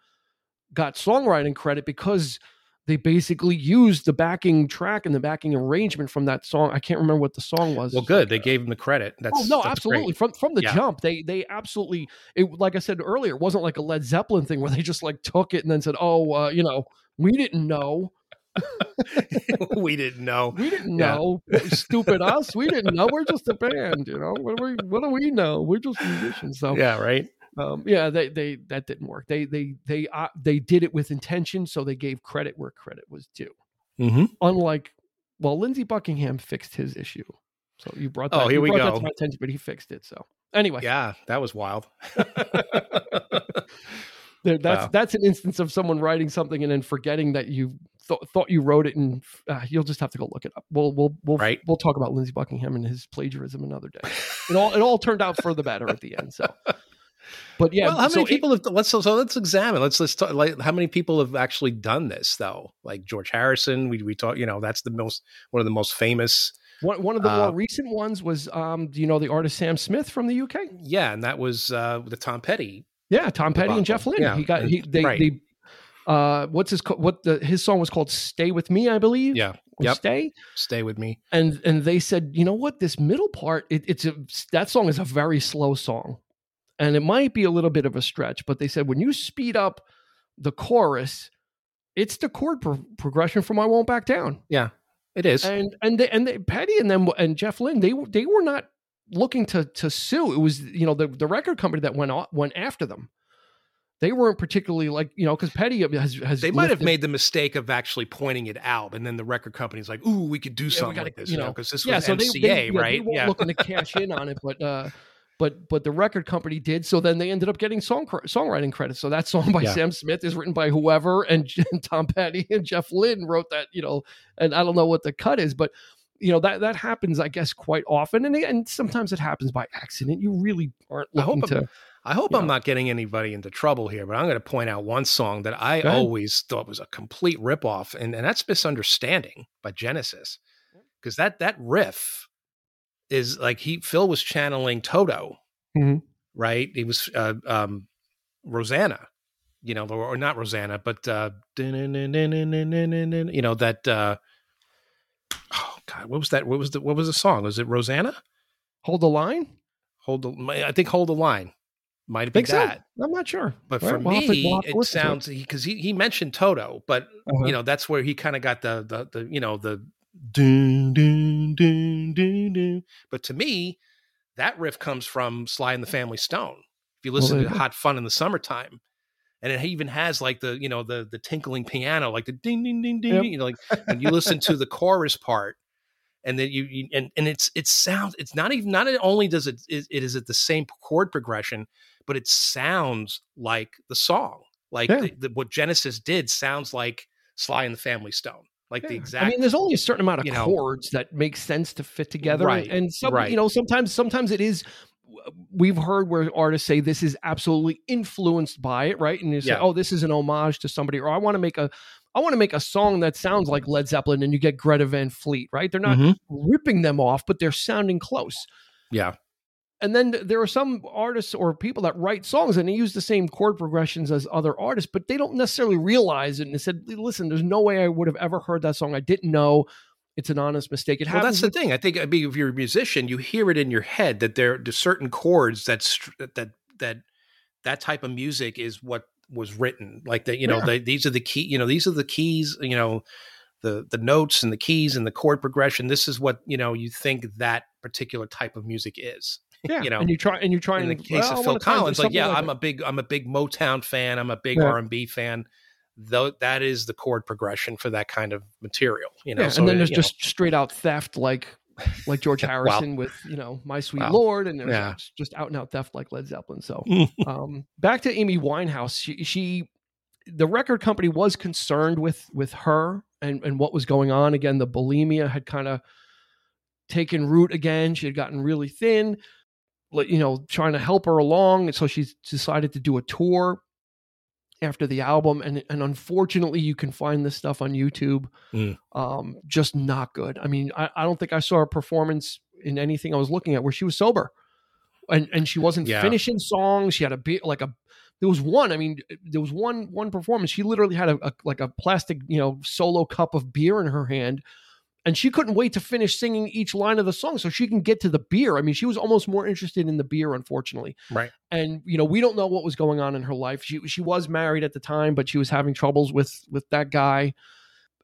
got songwriting credit because they basically used the backing track and the backing arrangement from that song. I can't remember what the song was. Well, good. They gave him the credit. That's oh no, that's absolutely. great. From from the Yeah. jump, they they absolutely. It like I said earlier, it wasn't like a Led Zeppelin thing where they just like took it and then said, "Oh, uh, you know, we didn't know, we didn't know. we didn't Yeah. know, stupid us, we didn't know. We're just a band, you know. What do we what do we know? We're just musicians." So Yeah, right. Um, yeah, they they that didn't work. They they they uh, they did it with intention, so they gave credit where credit was due. Mm-hmm. Unlike, well, Lindsey Buckingham fixed his issue. So you brought that. Oh, here we go. to my attention, but he fixed it. So anyway, Yeah, that was wild. there, that's Wow. that's an instance of someone writing something and then forgetting that you th- thought you wrote it, and uh, you'll just have to go look it up. We'll we'll we'll Right. we'll talk about Lindsey Buckingham and his plagiarism another day. It all it all turned out for the better at the end. So, but yeah, well, how so many it- people have let's so, so let's examine. Let's let's talk, like how many people have actually done this though? Like George Harrison, we we talk, you know, that's the most one of the most famous. One, one of the Uh, more recent ones was, um, do you know the artist Sam Smith from the UK? Yeah, and that was uh the Tom Petty. Yeah, Tom Petty and Jeff Lynne. Yeah, He got he they right. they uh what's his what the his song was called "Stay with Me," I believe. Yeah, Yep. Stay. stay with me. And and they said, you know what, this middle part, it, it's a that song is a very slow song, and it might be a little bit of a stretch, but they said when you speed up the chorus, it's the chord pro- progression from "I Won't Back Down." Yeah, it is. and and they, and they, Petty and them and Jeff Lynne they they were not looking to to sue. It was you know the the record company that went off, went after them. They weren't particularly like you know because Petty has has they might have made the mistake of actually pointing it out, and then the record company's like, "Ooh, we could do we something gotta- like this," you know, because this yeah was so MCA, they, yeah, right? They weren't yeah, looking to cash in on it, but uh, but but the record company did. So then they ended up getting song songwriting credits. So that song by Yeah. Sam Smith is written by whoever, and, Tom Petty and Jeff Lynne wrote that. You know, and I don't know what the cut is, but you know that that happens, I guess, quite often, and and sometimes it happens by accident. You really aren't I hope looking I'm- to. I hope I'm know. not getting anybody into trouble here, but I'm going to point out one song that I always thought was a complete ripoff, and, and that's "Misunderstanding" by Genesis, because that that riff is like he Phil was channeling Toto, Mhm. right? He was uh, um, Rosanna, you know, or, or not Rosanna, but uh, you know that. Uh, oh God, what was that? What was the what was the song? Was it Rosanna? Hold the line. Hold the, I think hold the line. Might have been so? that. I'm not sure. But All for we'll have to- me, we'll it sounds because he, he mentioned Toto, but Uh-huh. you know that's where he kind of got the, the the you know the dun, dun, dun, dun, dun. But to me, that riff comes from Sly and the Family Stone. If you listen there to. Hot Fun in the Summertime, and it even has like the you know the the tinkling piano, like the ding ding ding ding. Yep. You know, like when you listen to the chorus part, and then you, you and and it's it sounds it's not even not only does it it, it is it the same chord progression, but it sounds like the song. Like Yeah. the, the, what Genesis did sounds like Sly and the Family Stone, like the exact. I mean, there's only a certain amount of you know- chords that make sense to fit together, Right, and some, right. you know, sometimes, sometimes it is. We've heard where artists say this is absolutely influenced by it, right? And you say, Yeah. "Oh, this is an homage to somebody," or "I want to make a, I want to make a song that sounds like Led Zeppelin," and you get Greta Van Fleet, right? They're not Mhm. ripping them off, but they're sounding close. yeah, And then there are some artists or people that write songs and they use the same chord progressions as other artists, but they don't necessarily realize it. And they said, "Listen, there's no way I would have ever heard that song. I didn't know." It's an honest mistake. It well, that's the thing. I think I mean, if you're a musician, you hear it in your head that there are certain chords that that that that type of music is what was written. Like that, you know, Yeah. they, these are the key. You know, these are the keys. You know, the the notes and the keys and the chord progression. This is what you know. You think that particular type of music is. Yeah, you know, and you try and you try in the case well, of Phil wanna try and do Collins, like yeah, I'm that. a big I'm a big Motown fan. I'm a big Yeah. R and B fan. Though that is the chord progression for that kind of material, you know. yeah, so and then it- there's you know, just straight out theft, like like George Wow. Harrison with you know My Sweet Wow. Lord, and there's Yeah. just out and out theft like Led Zeppelin. So um, back to Amy Winehouse, she, she the record company was concerned with with her and and what was going on. Again, the bulimia had kind of taken root again. She had gotten really thin. You know, trying to help her along, and so she's decided to do a tour after the album and and unfortunately you can find this stuff on youtube Mm. um just not good i mean I, I don't think i saw a performance in anything i was looking at where she was sober and and she wasn't Yeah. finishing songs she had a bit like a there was one. I mean, there was one one performance. She literally had a, a like a plastic, you know, solo cup of beer in her hand, and she couldn't wait to finish singing each line of the song so she can get to the beer. I mean, she was almost more interested in the beer, unfortunately. Right. And you know, we don't know what was going on in her life. She she was married at the time, but she was having troubles with with that guy,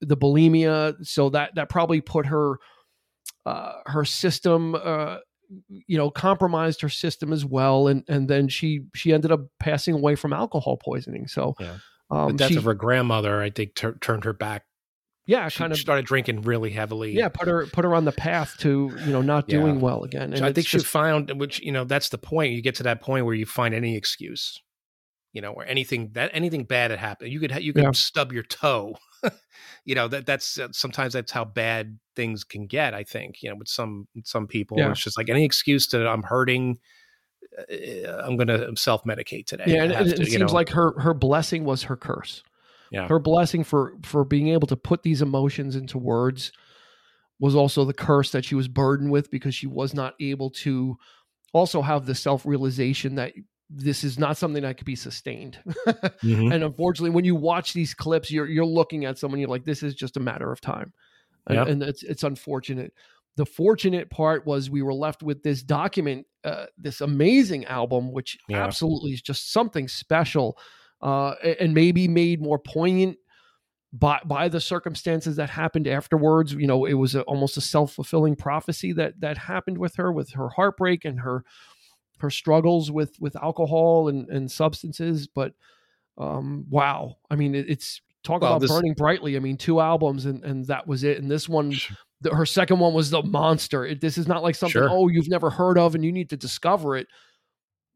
the bulimia. So that that probably put her uh, her system. Uh, you know compromised her system as well and and then she she ended up passing away from alcohol poisoning so Yeah. um the death she, of her grandmother, I think, tur- turned her back. Yeah She kind of started drinking really heavily. yeah put her put her on the path to you know not Yeah. doing well again and So I think she just- found, which you know, that's the point. You get to that point where you find any excuse, you know, or anything that anything bad had happened. You could you could Yeah. stub your toe. you know that that's uh, sometimes that's how bad things can get. I think you know with some some people, Yeah. it's just like any excuse to I'm hurting. uh, I'm going to self medicate today. yeah and, and it seems know. like her her blessing was her curse Yeah. her blessing for for being able to put these emotions into words was also the curse that she was burdened with because she was not able to also have the self-realization that this is not something that could be sustained Mhm. and unfortunately when you watch these clips you're you're looking at someone you're like this is just a matter of time and, Yep. and it's it's unfortunate the fortunate part was we were left with this document uh, this amazing album which Yeah. absolutely is just something special uh, and maybe made more poignant by by the circumstances that happened afterwards. You know it was a, almost a self-fulfilling prophecy that that happened with her with her heartbreak and her her struggles with with alcohol and and substances. But um wow. I mean it, it's talk Well, about this- burning brightly. I mean two albums and and that was it. And this one the, her second one was the monster. It, this is not like something Sure. oh you've never heard of and you need to discover it.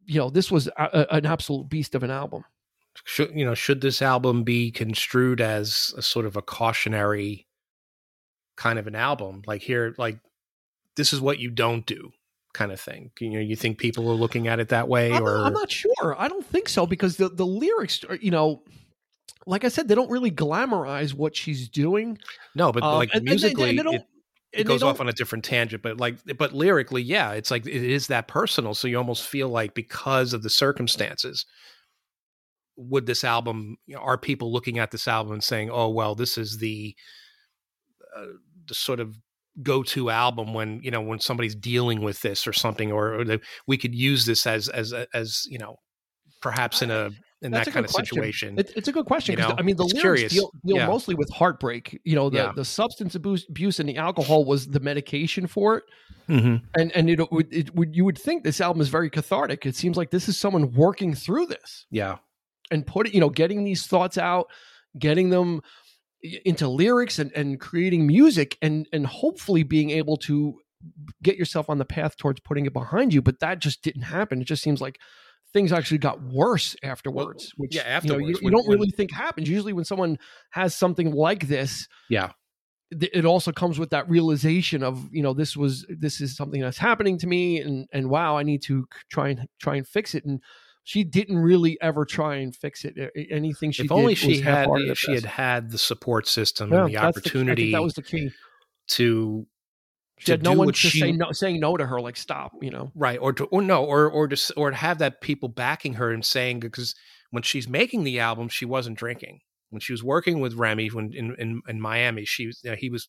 You know this was a, a- an absolute beast of an album should you know should this album be construed as a sort of a cautionary kind of an album like here like this is what you don't do kind of thing you know you think people are looking at it that way I'm, or I'm not sure. I don't think so because the the lyrics, are, you know, like I said, they don't really glamorize what she's doing. no but Um, like and- they- musically and they don't- it, it goes off on a different tangent but like but lyrically yeah it's like it is that personal so you almost feel like because of the circumstances would this album you know, are people looking at this album and saying oh well this is the uh, the sort of go-to album when you know when somebody's dealing with this or something or, or that we could use this as as as you know perhaps in a in That's that kind of question. situation It, it's a good question You know, I mean the it's lyrics curious. deal, deal Yeah. mostly with heartbreak. You know, the Yeah. the substance abuse, abuse and the alcohol was the medication for it, mm-hmm. and and it would it would you would think this album is very cathartic. It seems like this is someone working through this. yeah and put it, you know, getting these thoughts out, getting them into lyrics and, and creating music and and hopefully being able to get yourself on the path towards putting it behind you. But that just didn't happen. It just seems like things actually got worse afterwards. which yeah, you, know, you- afterwards, you, don't really think happens. Usually when someone has something like this, yeah th- it also comes with that realization of you know this was this is something that's happening to me and and wow i need to try and try and fix it and she didn't really ever try and fix it anything she if did only was she had if she had best. had the support system Yeah, and the that's the key- I think opportunity that was the key. to she to had no one to she- say no saying no to her like stop you know? Right or to or no or or to or to have that people backing her and saying because when she's making the album she wasn't drinking. When she was working with Remi when in in, in Miami she was you know, he was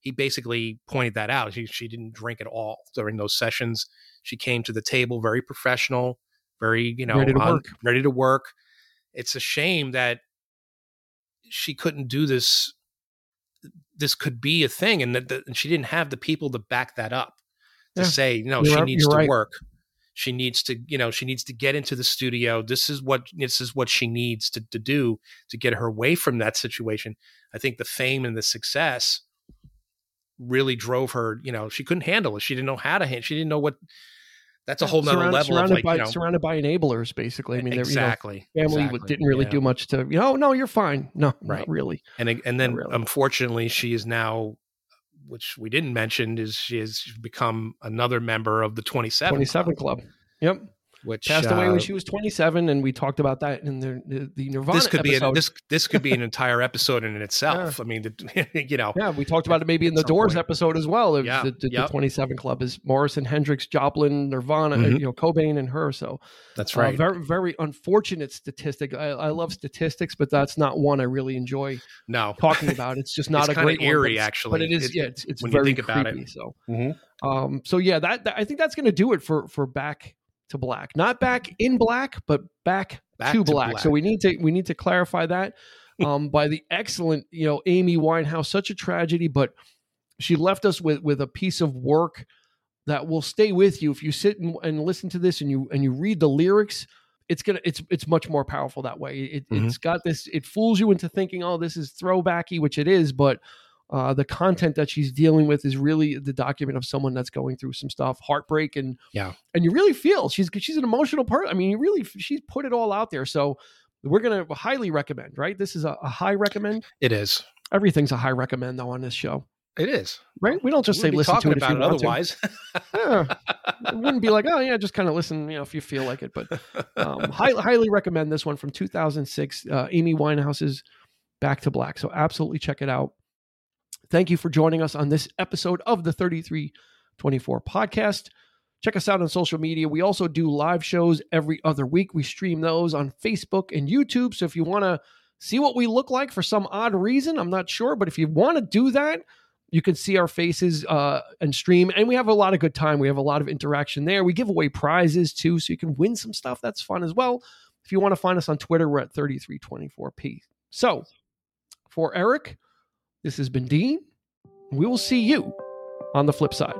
he basically pointed that out. She she didn't drink at all during those sessions. She came to the table very professional very you know Ready to on- work. ready to work it's a shame that she couldn't do this this could be a thing and that that- and she didn't have the people to back that up to Yeah. say no You're she needs to right. work she needs to you know she needs to get into the studio this is what this is what she needs to, to do to get her away from that situation i think the fame and the success really drove her you know she couldn't handle it she didn't know how to handle she didn't know what that's a whole nother Surround- level of surrounded like by you know surrounded by enablers basically i mean they're, exactly you know, family exactly, didn't really yeah. do much to you know no you're fine no Right. not really and and then really. unfortunately she is now which we didn't mention is she has become another member of the 27 27 club. club yep which passed away uh, when she was 27, and we talked about that in the the, Nirvana this could be episode. an, this this could be an entire episode in itself. I mean, the, you know, yeah, we talked about it maybe in the Doors point. episode as well. Yeah, the, the, yep. the 27 Club is Morrison, Hendrix, Joplin, Nirvana, uh, Mhm. you know, Cobain, and her. So that's uh, right. very very unfortunate statistic. I, I love statistics, but that's not one I really enjoy no, talking about. It's just not It's a great one, but eerie, actually. But it is, It- yeah, it's, it's when you very think about it. creepy. So, Mhm. um, so yeah, that, that I think that's going to do it for for back to black, not back in black, but back, Back to, to black. So we need to we need to clarify that um, by the excellent, you know, Amy Winehouse. Such a tragedy, but she left us with with a piece of work that will stay with you if you sit and, and listen to this and you and you read the lyrics it's gonna it's it's much more powerful that way it, Mhm. it's got this it fools you into thinking oh this is throwbacky which it is but uh, the content that she's dealing with is really the document of someone that's going through some stuff heartbreak and Yeah. and you really feel she's she's an emotional person i mean you really she's put it all out there so we're gonna highly recommend right this is a, a high recommend it is. everything's a high recommend though on this show It is. right we don't just say listen to it if about you it want to. otherwise. Yeah. it wouldn't be like, oh yeah, just kind of listen, you know, if you feel like it. But um, high, highly recommend this one from 2006, uh, Amy Winehouse's Back to Black. So absolutely check it out. Thank you for joining us on this episode of the 3324 podcast. Check us out on social media. We also do live shows every other week. We stream those on Facebook and YouTube. So if you want to see what we look like for some odd reason, I'm not sure, but if you want to do that, you can see our faces uh, and stream. And we have a lot of good time. We have a lot of interaction there. We give away prizes too, so you can win some stuff. That's fun as well. If you want to find us on Twitter, we're at 3324p. So for Eric, this has been Dean. We will see you on the flip side.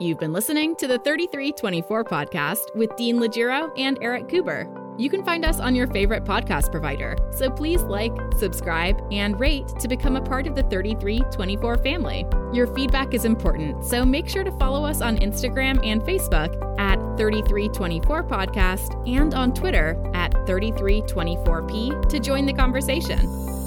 You've been listening to the 3324 podcast with Dean Legiro and Eric Cooper. You can find us on your favorite podcast provider, so please like, subscribe, and rate to become a part of the 3324 family. Your feedback is important, so make sure to follow us on Instagram and Facebook at 3324 podcast and on Twitter at 3324p to join the conversation.